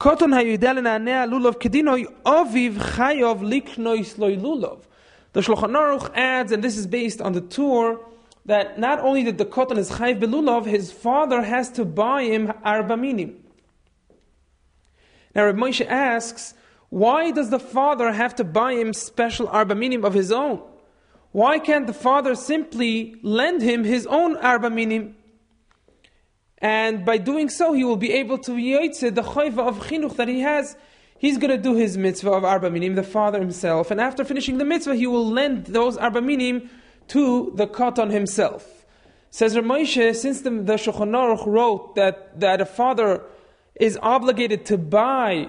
Koton hayudel anea lulav kedinoi aviv chayov liknois loy lulav. The Shulchan Aruch adds, and this is based on the tour, that not only did the koton is chayiv belulav, his father has to buy him arba minim. Now Reb Moshe asks, why does the father have to buy him special arba minim of his own? Why can't the father simply lend him his own arba minim? And by doing so, he will be able to yoytze the chayva of chinuch that he has. He's going to do his mitzvah of arba minim, the father himself. And after finishing the mitzvah, he will lend those arba minim to the katan himself. Says Ramoshe, since the, the Shulchan Aruch wrote that, that a father is obligated to buy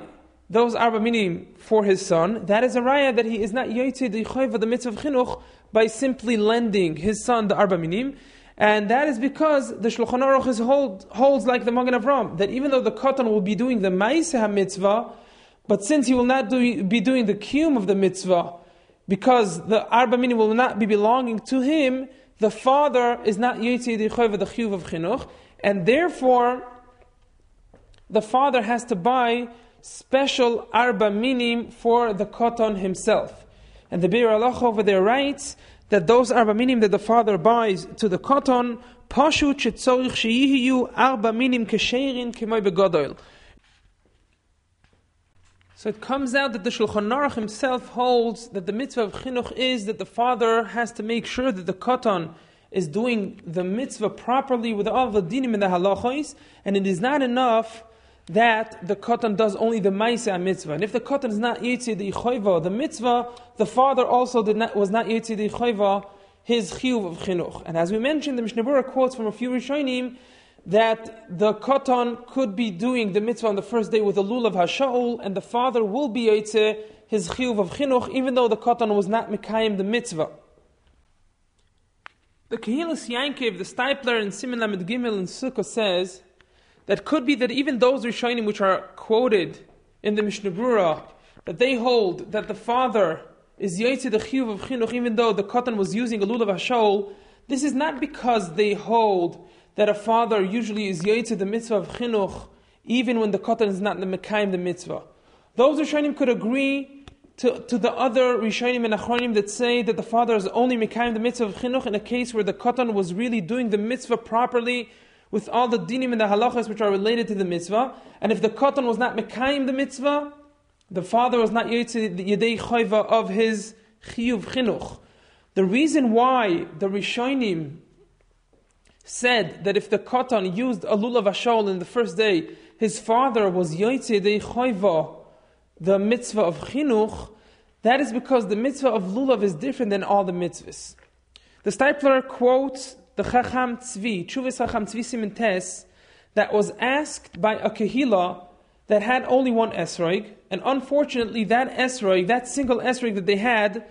those arba minim for his son, that is a raya that he is not yoytze the chayva, the mitzvah of chinuch, by simply lending his son the arba minim. And that is because the Shulchan Aruch hold, holds like the Magen Avram, that even though the Katan will be doing the Maiseh mitzvah, but since he will not do, be doing the Kiyum of the mitzvah, because the Arba Minim will not be belonging to him, the father is not Yitzhi the Chiyuv of Chinuch, and therefore the father has to buy special Arba Minim for the Katan himself. And the Bir Allah over there writes that those arba minim that the father buys to the koton, arba minim kesherin. So it comes out that the Shulchan Aruch himself holds that the mitzvah of chinuch is that the father has to make sure that the koton is doing the mitzvah properly with all the dinim and the halachos, and it is not enough that the katan does only the ma'isa mitzvah. And if the katan is not yitzi the the mitzvah, the father also not, was not yitzi the his chiyuv of chinuch. And as we mentioned, the Mishnah quotes from a few Rishonim that the katan could be doing the mitzvah on the first day with the lulav hasha'ul, and the father will be yitzi his chiyuv of chinuch, even though the katan was not mekayim the mitzvah. The Kehilas Yankiv, the Steipler in Simin Lamed Gimel in Sukkah says that could be that even those Rishonim which are quoted in the Mishnah Brura, that they hold that the father is Yaitse the Chiyuv of Chinuch, even though the Katan was using a Lulav Hashol, this is not because they hold that a father usually is Yaitse the mitzvah of Chinuch, even when the Katan is not the Mekayim the mitzvah. Those Rishonim could agree to, to the other Rishonim and Achronim that say that the father is only Mekayim the mitzvah of Chinuch in a case where the Katan was really doing the mitzvah properly with all the dinim and the halachas which are related to the mitzvah. And if the Katan was not Mekayim the mitzvah, the father was not Yedei Chayva of his Chiyuv Chinuch. The reason why the Rishonim said that if the Katan used a lulav ashol in the first day, his father was Yetzi Yedei Chayva the mitzvah of chinuch, that is because the mitzvah of lulav is different than all the mitzvahs. The Steipler quotes the Chacham Tzvi, Chuvas Chacham Tzvi Simintes, that was asked by a kehila that had only one esrog, and unfortunately that esrog, that single esrog that they had,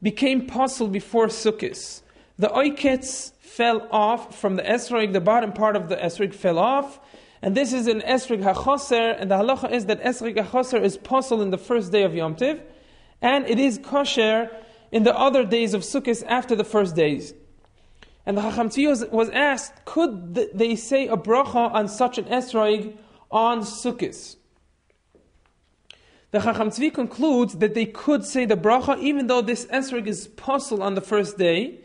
became pasul before Sukkot. The oikets fell off from the esrog, the bottom part of the esrog fell off, and this is an Esrig HaChoser, and the halacha is that Esrig HaChoser is possible in the first day of Yom Tiv, and it is kosher in the other days of Sukkot after the first days. And the Chacham Tzvi was asked, could they say a bracha on such an esrog on Sukkot? The Chacham Tzvi concludes that they could say the bracha even though this esrog is possible on the first day,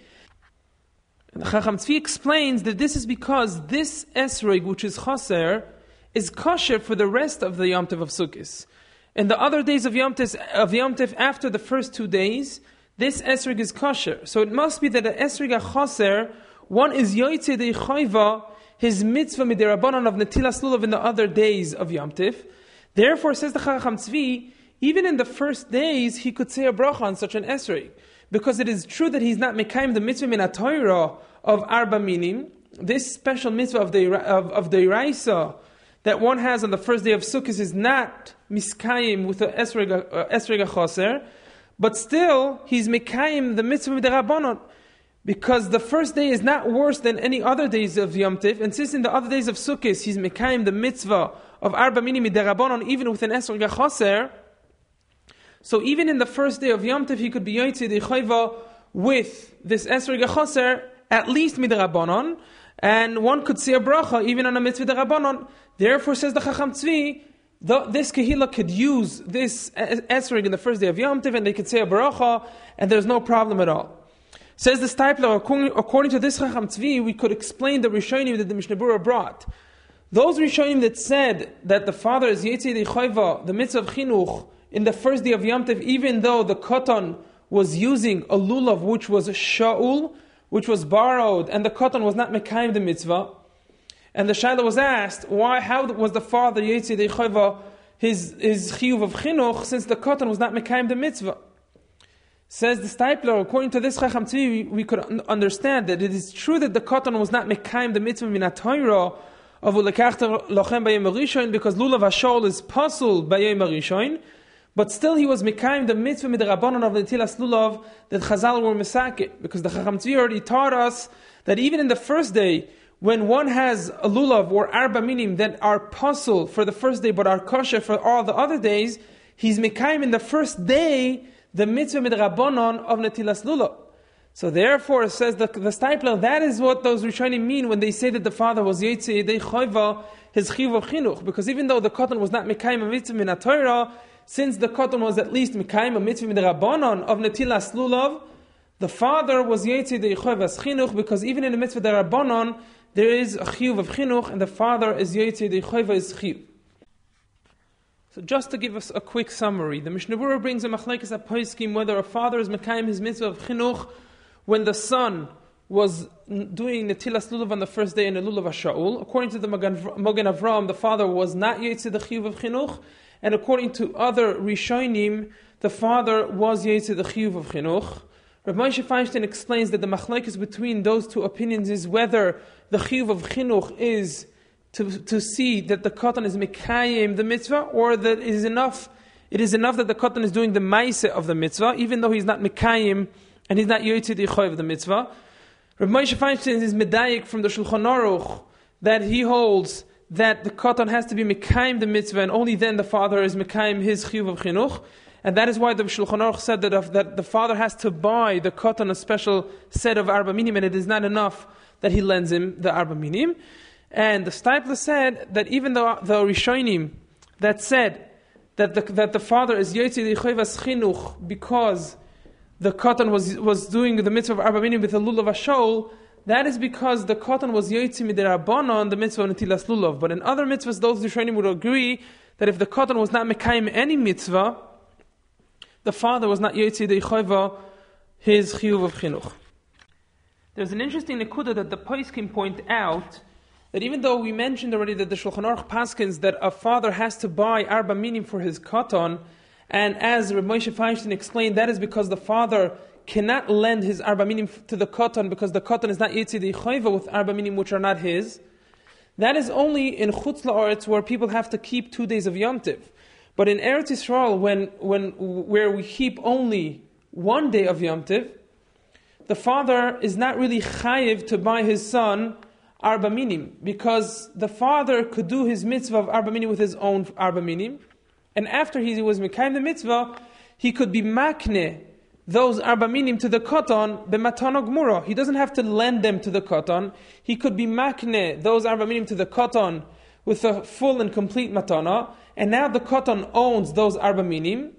and the Chacham Tzvi explains that this is because this esrog, which is chaser, is kosher for the rest of the Yom Tov of Sukkot. In the other days of Yom Tov, of Yom Tov after the first two days, this esrog is kosher. So it must be that the esrog chaser, one is yoytze de chayva, his mitzvah midirabanan of netilas lulav in the other days of Yom Tov. Therefore, says the Chacham Tzvi, even in the first days, he could say a bracha on such an esrog because it is true that he's not mekayim the mitzvah min Torah of arba minim, this special mitzvah of the of, of the Iraisa that one has on the first day of Sukkot is not miskayim with the esrega uh, choser, but still he's mekayim the mitzvah rabbanon because the first day is not worse than any other days of Yom Tiv, and since in the other days of Sukkot he's mekayim the mitzvah of arba minim midirabanon even with an esrega choser. So even in the first day of Yom Tov, he could be Yoitzi Chayva with this Esrei Gechoser, at least Midrabanon, and one could see a bracha even on a mitzvah derabanon. Therefore, says the Chacham Tzvi, the, this kahila could use this answering in the first day of Yom Tov, and they could say a bracha, and there's no problem at all. Says the Steipler, according, to this Chacham Tzvi, we could explain the Rishonim that the Mishnah Berurah brought. Those Rishonim that said that the father is Yetzirah Chayva, the mitzvah of Chinuch, in the first day of Yom Tov, even though the katan was using a lulav which was shaul, which was borrowed, and the katan was not mekayim the mitzvah, and the shaila was asked, why, how was the father Yetzi Deichova his, his chiyuv of chinuch, since the katan was not mekayim the mitzvah? Says the Steipler, according to this Chacham Tzvi, we, could understand that it is true that the katan was not mekayim the mitzvah min of ulekachta lochem bayim because lulav hashol is puzzled bayim rishon, but still, he was Mekayim the mitzvah midrabanon of the Tilas Lulav that Chazal were Mesakit. Because the Chacham Tzvi already taught us that even in the first day, when one has a Lulav or Arba minim that are pasul for the first day but are kosher for all the other days, he's Mekayim in the first day the mitzvah midrabanon of Netilas Lulav. So therefore, says the, the Steipler, that is what those Rishonim mean when they say that the father was Yetzi Yedei Choiva, his Chiv of Chinuch. Because even though the koton was not Mekayim a mitzvah min Torah, since the koton was at least Mekayim a mitzvah min of Netilas Lulav, the father was Yetzi Yedei Choivas Chinuch, because even in the mitzvah Rabbanon, there is a Chiv of Chinuch, and the father is Yetzi Yedei Choivas Chiv. So just to give us a quick summary, the Mishnah Berurah brings a machlekes apoiskim whether a father is mekayim his mitzvah of chinuch when the son was doing Netilas Lulav on the first day in the Lulav Shaul. According to the Magen Avram, the father was not Yitzid the Chiyuv of Chinuch, and according to other Rishonim, the father was Yitzid the Chiyuv of Chinuch. Rav Moshe Feinstein explains that the machlekes between those two opinions is whether the Chiyuv of Chinuch is to, to see that the katan is Mekayim, the mitzvah, or that it is enough it is enough that the Katan is doing the Maise of the mitzvah, even though he's not Mekayim and he's not Yotzid Yichoy of the mitzvah. Rav Moshe Feinstein is medayik from the Shulchan Aruch that he holds that the Katan has to be Mekayim the mitzvah and only then the father is Mekayim his Chiyuv of Chinuch. And that is why the Shulchan Aruch said that, that the father has to buy the Katan a special set of Arba Minim and it is not enough that he lends him the Arba Minim. And the Steipler said that even though the Rishonim that said that the, that the father is Yotzi Yichayvas Chinuch because the koton was, was doing the mitzvah of Arba Minim with a lulav ashol, that is because the koton was Yotzi Midirabana on the mitzvah of Netilas Lulav. But in other mitzvahs, those Rishonim would agree that if the koton was not Mekayim any mitzvah, the father was not Yotzi Yichayva his Chiyuv of Chinuch. There's an interesting nekuda that the Poiskim point out that even though we mentioned already that the Shulchan Aruch paskins that a father has to buy arba minim for his katan, and as Rav Moshe Feinstein explained, that is because the father cannot lend his arba minim to the katan because the katan is not yitzid chayva with arba minim which are not his. That is only in chutz la'aretz where people have to keep two days of Yom Tiv. But in Eretz Yisrael, when, when, where we keep only one day of Yom Tiv, the father is not really chayiv to buy his son arba minim, because the father could do his mitzvah of arba minim with his own arba minim, and after he was mekayim the mitzvah, he could be makne those arba minim to the katan b'matana gmura. He doesn't have to lend them to the katan. He could be makne those arba minim to the katan with a full and complete matana, and now the katan owns those arba minim,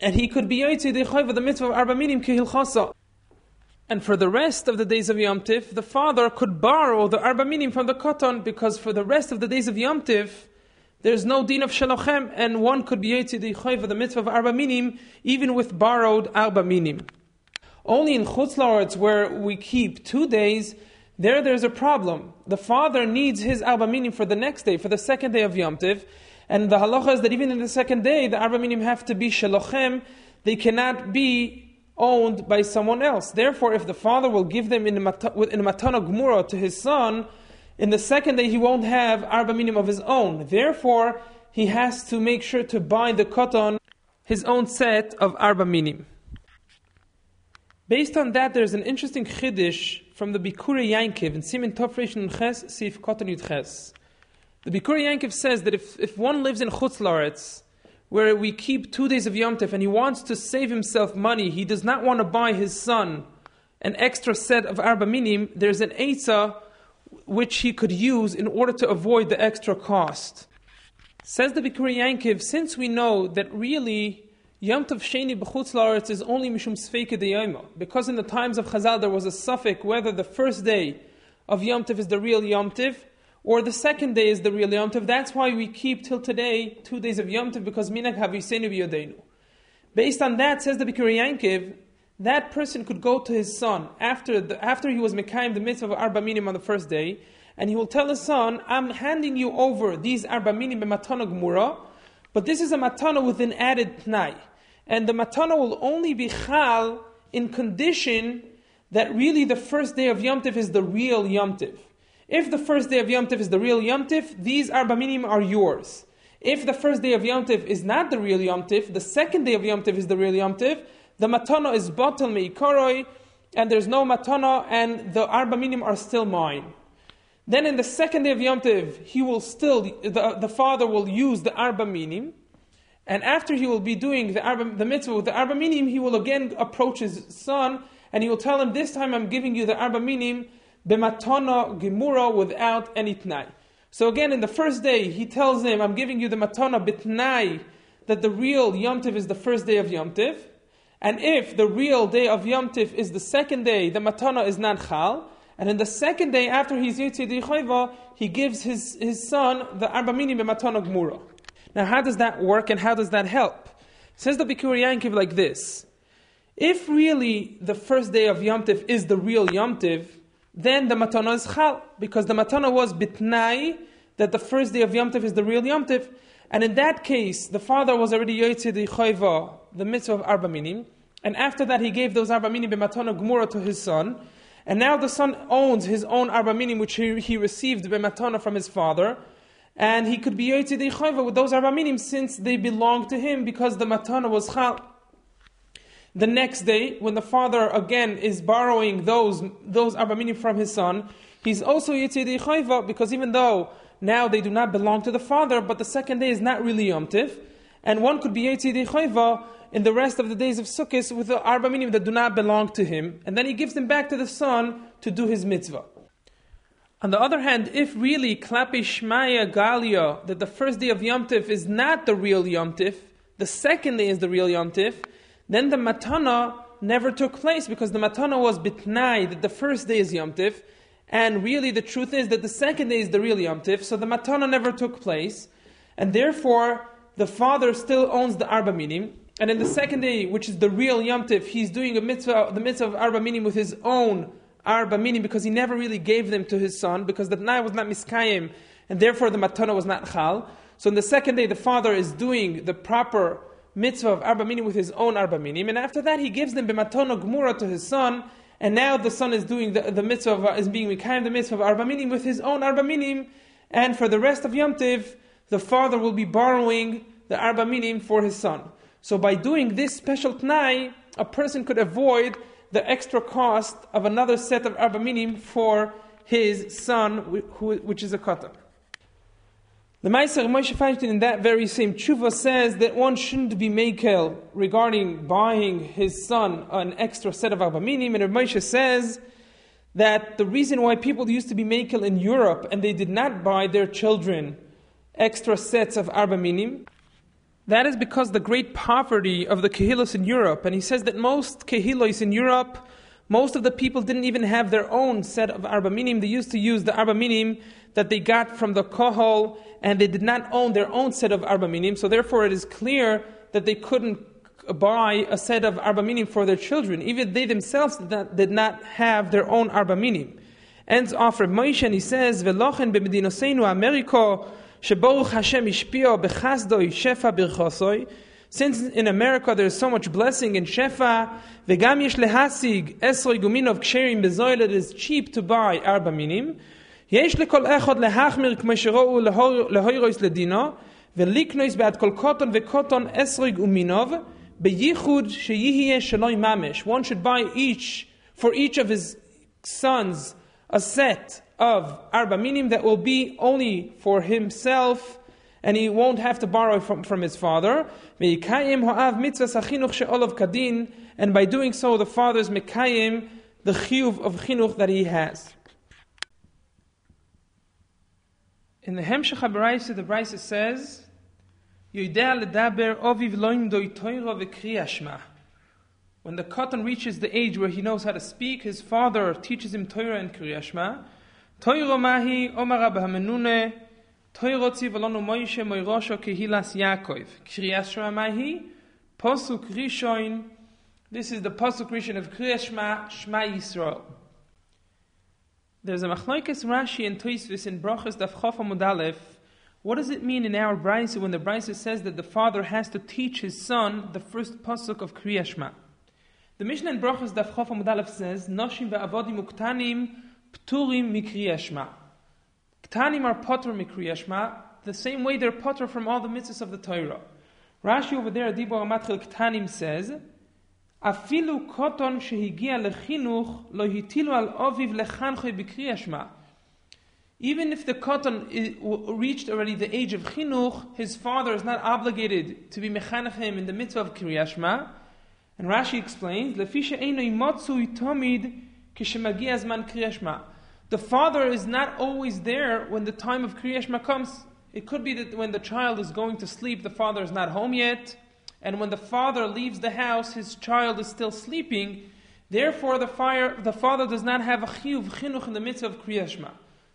and he could be yoytzi the mitzvah of arba minim kihilchasa. And for the rest of the days of Yom Tif, the father could borrow the arba minim from the katan because for the rest of the days of Yom Tif, there's no din of shalochem, and one could be yetzi the the mitzvah of arba minim, even with borrowed arba minim. Only in chutz where we keep two days, there there's a problem. The father needs his arba minim for the next day, for the second day of Yom Tif, and the halacha is that even in the second day, the arba minim have to be shalochem, they cannot be owned by someone else. Therefore, if the father will give them in a, matana gmura to his son, in the second day he won't have arba minim of his own. Therefore, he has to make sure to buy the katan his own set of arba minim. Based on that, there's an interesting chiddush from the Bikurei Yankiv in Simin Tofresh Ches Sif Katan Yud Ches. The Bikurei Yankiv says that if, if one lives in Chutz Laretz, where we keep two days of Yom Tov and he wants to save himself money, he does not want to buy his son an extra set of Arba Minim, there's an Eitzah which he could use in order to avoid the extra cost. Says the Bikurei Yankiv, since we know that really Yom Tov Sheni B'chutz La'aretz is only Mishum Sfeike de because in the times of Chazal there was a suffix whether the first day of Yom Tov is the real Yom Tov, or the second day is the real Yom Tov. That's why we keep till today two days of Yom Tov because minag havisenu b'yodeinu. Based on that, says the Bikurei Yankiv, that person could go to his son after, the, after he was Mekayim the mitzvah of Arba Minim on the first day, and he will tell his son, I'm handing you over these Arba Minim matana gmura, but this is a matana with an added tnai. And the matana will only be chal in condition that really the first day of Yom Tiv is the real Yom Tiv. If the first day of Yom Tif is the real Yom Tif, these arba minim are yours. If the first day of Yom Tif is not the real Yom Tif, the second day of Yom Tif is the real Yom Tif, the matana is batal meikaroi, and there's no matana, and the arba minim are still mine. Then in the second day of Yom Tiv, he will still, the, the father will use the arba minim, and after he will be doing the, arba, the mitzvah with the arba minim, he will again approach his son, and he will tell him, this time I'm giving you the arba minim, b'matana gemura without any tnai. So again, in the first day, he tells him, I'm giving you the matana bitnai, that the real Yom Tiv is the first day of Yom Tiv. And if the real day of Yom Tiv is the second day, the matana is not chal. And in the second day, after he's Yichayva, he gives his, his son the Arba Mini b'matana gemura. Now, how does that work and how does that help? Says the Bikurei Yankiv like this. If really the first day of Yom Tiv is the real Yom Tiv, then the matana is chal, because the matana was bitnai, that the first day of Yom Tov is the real Yom Tov, and in that case, the father was already yoytze the the mitzvah of arba minim, and after that he gave those arba minim b'matana gmura to his son, and now the son owns his own arba minim, which he, he received b'matana from his father, and he could be Yotzei Chayva with those Arba Minim since they belong to him because the Matana was Chal. The next day, when the father again is borrowing those those Arba Minim from his son, he's also Yotzei Chayva because even though now they do not belong to the father, but the second day is not really Yom Tiv, and one could be Yotzei Chayva in the rest of the days of Sukkot with the Arba Minim that do not belong to him, and then he gives them back to the son to do his mitzvah. On the other hand, if really Klapi Shmaya Galia, that the first day of Yom Tif is not the real Yom Tif, the second day is the real Yom Tif, then the Matana never took place because the Matana was bitnai, that the first day is Yom Tif, and really the truth is that the second day is the real Yom Tif, so the Matana never took place, and therefore the father still owns the Arba Minim, and in the second day, which is the real Yom Tif, he's doing a mitzvah, the mitzvah of Arba Minim with his own arba, Minim because he never really gave them to his son, because the Tnai was not miskayim, and therefore the matana was not chal. So in the second day, the father is doing the proper mitzvah of arba minim with his own arba minim, and after that he gives them b'matana gmura to his son, and now the son is doing the, the mitzvah of, is being mikayim the mitzvah of arba minim with his own arba minim, and for the rest of Yom Tiv, the father will be borrowing the arba minim for his son. So by doing this special tnai, a person could avoid the extra cost of another set of Arba Minim for his son, which is a katan. The Meiser Moshe Feinstein in that very same tshuva says that one shouldn't be makel regarding buying his son an extra set of Arba Minim, and Moshe says that the reason why people used to be makel in Europe and they did not buy their children extra sets of Arba Minim that is because the great poverty of the Kehilos in Europe, and he says that most Kehilos in Europe, most of the people didn't even have their own set of Arba Minim. They used to use the Arba Minim that they got from the Kohol, and they did not own their own set of Arba Minim. So therefore, it is clear that they couldn't buy a set of Arba Minim for their children. Even they themselves did not, have their own Arba Minim. Ends off Reb Moshe, and he says, "Velochen b'medinoseinu Ameriko." Sheboruch Hashem ishpio bechasdoi shefa birchosoi. Since in America there is so much blessing in shefa, vegam yesh lehasig esroi guminov ksherim bezoil, it is cheap to buy arba minim. יש לכל אחד להחמיר כמו שראו להוירויס לדינו, ולקנויס בעד כל קוטון וקוטון אסריג ומינוב, בייחוד שיהיה שלוי ממש. One should buy each, for each of his sons, a set of arba minim that will be only for himself and he won't have to borrow from, from his father. And by doing so, the father is mekayim the chiyuv of chinuch that he has. In the Hemshech HaBaraisa, the Brisa says, When the koton reaches the age where he knows how to speak, his father teaches him Torah and Kriyashma. Toiro mahi Omar Rabbi Hamenune Toiro tzivalonu Moishe Moirosho Kehilas Yaakov Kriyas Shema Posuk Rishoin This is the Posuk Rishon of Kriyas Shema Shema Yisrael There's a Machlaikes Rashi and Toisvis in Brochus Daf Chof Amudalef what does it mean in our Brisa when the Brisa says that the father has to teach his son the first pasuk of Kriyashma? The Mishnah in Brachas Daf Chof Amudalef says, Noshim ve'avodim uktanim Pturim mikriyashma. Ktanim are potter mikriyashma, the same way they're potter from all the mitzvahs of the Torah. Rashi over there, Dibor Amatchel Ktanim says, Afilu koton shehigia lechinuch lo hitilu al oviv lechanchoy bikriyashma. Even if the koton reached already the age of chinuch, his father is not obligated to be mechanech him in the mitzvah of kriyashma. And Rashi explains, Lefisha einoi motzu itomid the father is not always there when the time of Kriyashma comes. It could be that when the child is going to sleep, the father is not home yet, and when the father leaves the house, his child is still sleeping. Therefore, the, fire, the father does not have a chiyuv chinuch in the midst of Kriyashma.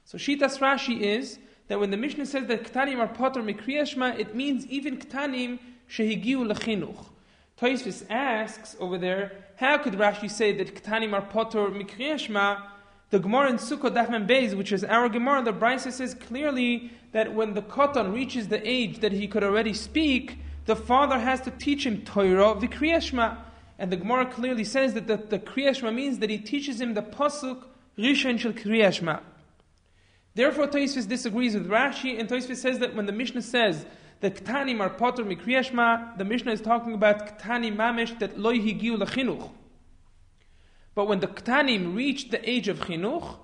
So Shitas Rashi is that when the Mishnah says that Ktanim are potter mikriyashma, it means even Ktanim shehigiu lechinuch. Toisvis asks over there, how could Rashi say that Ktanim are potter mikriyashma? The Gemara in Sukkot Dafman Beis, which is our Gemara, the Brisa says clearly that when the Kotan reaches the age that he could already speak, the father has to teach him Torah v'kriyashma. And the Gemara clearly says that the, the kriyashma means that he teaches him the pasuk rishon shel kriyashma. Therefore, Tosfos disagrees with Rashi, and Tosfos says that when the Mishnah says that Ktanim are potter mikriyashma, the Mishnah is talking about Ktanim mamish that loy higiu lechinuch. But when the Ktanim reach the age of chinuch,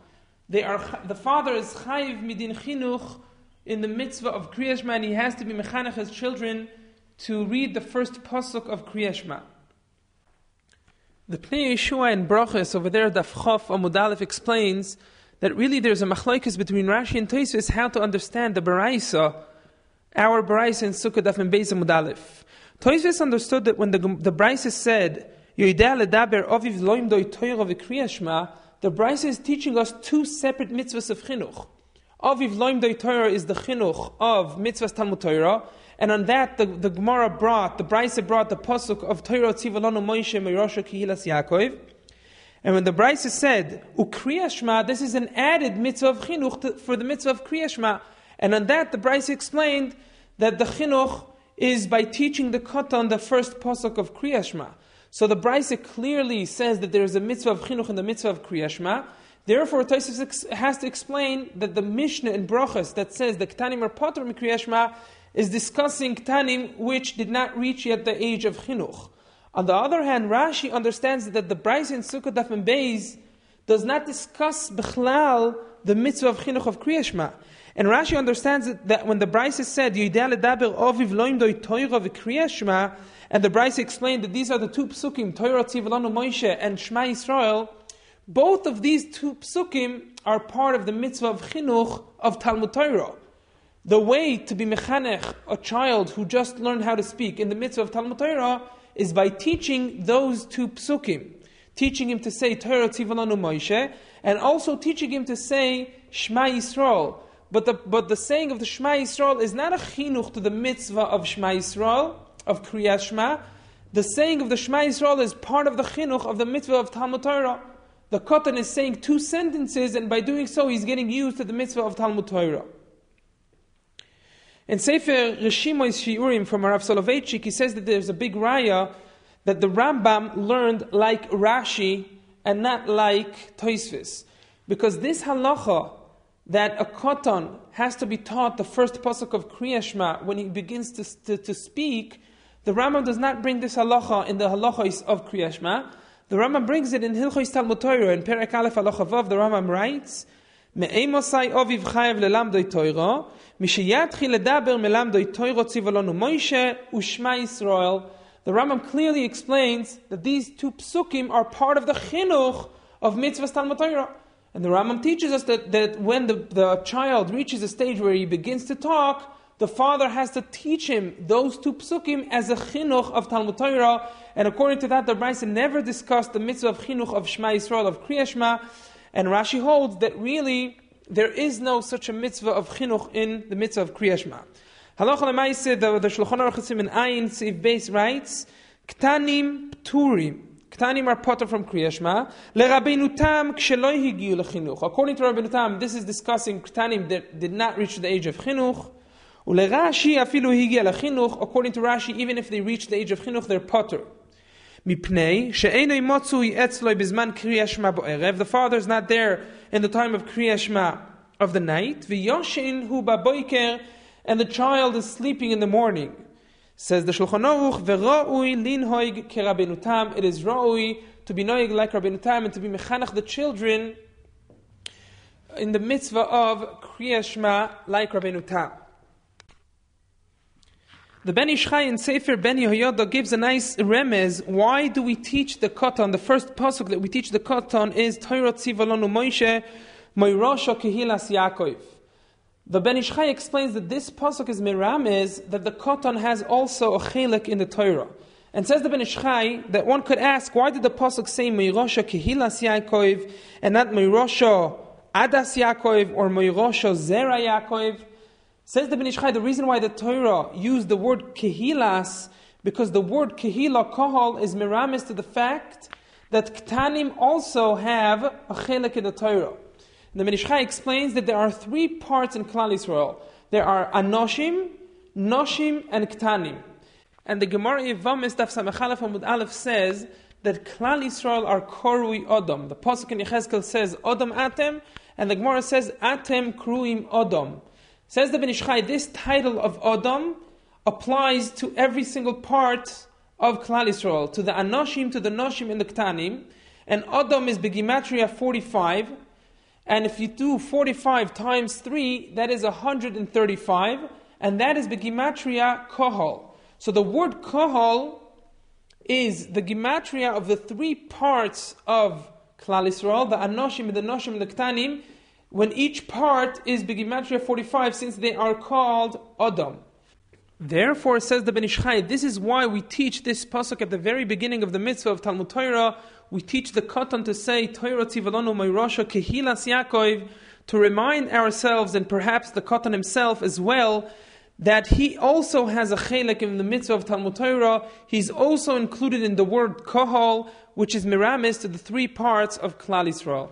they are the father is chayiv midin chinuch in the mitzvah of kriyashma, and he has to be mechanech his children to read the first pasuk of kriyashma. The Pnei Yeshua in Brachas over there, Daf Chof Amud explains that really there's a machlokes between Rashi and Tosfos how to understand the Baraisa, our Baraisa in Sukkah Daf Beis Amud Aleph. Tosfos understood that when the, the Baraisa said, The Baraisa is teaching us two separate mitzvahs of chinuch. Aviv loim doi Torah is the chinuch of mitzvahs Talmud Torah, and on that, the, the Gemara brought, the Brisa brought the pasuk of Torah Tzivalonu Moshe Meirosha Kihilas Yaakov. And when the Brisa said, Ukriyashma, this is an added mitzvah of chinuch to, for the mitzvah of Kriyashma. And on that, the Brisa explained that the chinuch is by teaching the katan the first pasuk of Kriyashma. So the Brisa clearly says that there is a mitzvah of chinuch and the mitzvah of Kriyashma. Therefore, Tosfos has to explain that the Mishnah in Brachas that says the Ktanim are potter mikriyashma is discussing Tanim which did not reach yet the age of Chinuch. On the other hand, Rashi understands that the Brisa in Sukkot Daf Beis does not discuss Bechlal the mitzvah of Chinuch of Kriyashma. And Rashi understands that when the Brisa said, Yidale Daber Oviv Loim Doi Toira V'Kriyashma, and the Brisa explained that these are the two psukim, Torah Tzivalanu Moshe and Shema Yisrael, both of these two psukim are part of the mitzvah of Chinuch of Talmud Torah. The way to be mechanech, a child who just learned how to speak in the mitzvah of Talmud Torah, is by teaching those two psukim. Teaching him to say Torah Tzivalanu Moshe, and also teaching him to say Shema Yisrael. But the, but the saying of the Shema Yisrael is not a chinuch to the mitzvah of Shema Yisrael, of Kriyat Shema. The saying of the Shema Yisrael is part of the chinuch of the mitzvah of Talmud Torah. The Kotan is saying two sentences, and by doing so, he's getting used to the mitzvah of Talmud Torah. In Sefer Rishimois Shiurim from Rav Soloveitchik, he says that there's a big raya that the Rambam learned like Rashi and not like Tosfos. Because this halacha that a koton has to be taught the first pasuk of Kriyashma when he begins to, to, to, speak, the Rambam does not bring this halacha in the halachos of Kriyashma. The Rambam brings it in Hilchos Talmud Torah in Perek Aleph halacha Vav. The Rambam writes, "Me'emosai oviv chayev lelamdoi Torah." The Rambam clearly explains that these two psukim are part of the chinuch of mitzvah Talmud Torah. And the Rambam teaches us that, that when the, the child reaches a stage where he begins to talk, the father has to teach him those two psukim as a chinuch of Talmud Torah. And according to that, the Brisa never discussed the mitzvah of chinuch of Shema Yisrael, of Kriyashma. And Rashi holds that really there is no such a mitzvah of chinuch in the mitzvah of kriyashma. Halacha lemaise, the, the Shulchan Aruch in Ayin Seif Beis writes, Ktanim pturim. Ktanim are potter from kriyashma. LeRabbeinu Tam kshelo higiu. According to Rabbeinu Tam, this is discussing Ktanim that did not reach the age of chinuch. According to Rashi, even if they reach the age of chinuch, they're potter. The father is not there in the time of Kriyashma of the night. And the child is sleeping in the morning. Says the Shulchan Aruch, It is ra'ui to be noig like Rabbeinu Tam and to be mechanach the children in the mitzvah of Kriyashma like Rabbeinu Tam. The Ben Ish Chai in Sefer Ben Yehoyada gives a nice remez. Why do we teach the katan? The first pasuk that we teach the katan is Torah Tzivalonu Moshe Moirosha Kehilas Yaakov. The Ben Ish Chai explains that this pasuk is miramez that the katan has also a chelik in the Torah. And says the Ben Ish Chai that one could ask, why did the pasuk say Moirosha Kehilas Yaakov and not Moirosha Adas Yaakov or Moirosha Zera Yaakov? Says the Ben Ish Chai, the reason why the Torah used the word kehilas, because the word kehila, kohol, is miramis to the fact that ktanim also have a chelik in the Torah. And the Ben Ish Chai explains that there are three parts in Klal Yisrael. There are anoshim, noshim, and ktanim. And the Gemara Yevamis Daf Samechalef Amud Aleph says that Klal Yisrael are korui Odom. The Pasuk in Yechezkel says Odom Atem, And the Gemara says, Atem Kruim Odom. Says the Ben Ish Chai, this title of Odom applies to every single part of Klal Yisrael, to the Anoshim, to the Noshim, and the Ktanim. And Odom is Begimatria 45. And if you do 45 times 3, that is 135. And that is Begimatria Kohol. So the word Kohol is the Gematria of the three parts of Klal Yisrael, the Anoshim, the Noshim, and the Ktanim, when each part is Begimatria 45, since they are called Adam. Therefore, says the Ben Ish Chai, this is why we teach this pasuk at the very beginning of the mitzvah of Talmud Torah. We teach the katan to say Torah tzivalono moirosha kehilas Yaakov to remind ourselves and perhaps the katan himself as well that he also has a chelik in the mitzvah of Talmud Torah. He's also included in the word kohol, which is miramis to the three parts of Klal Yisrael.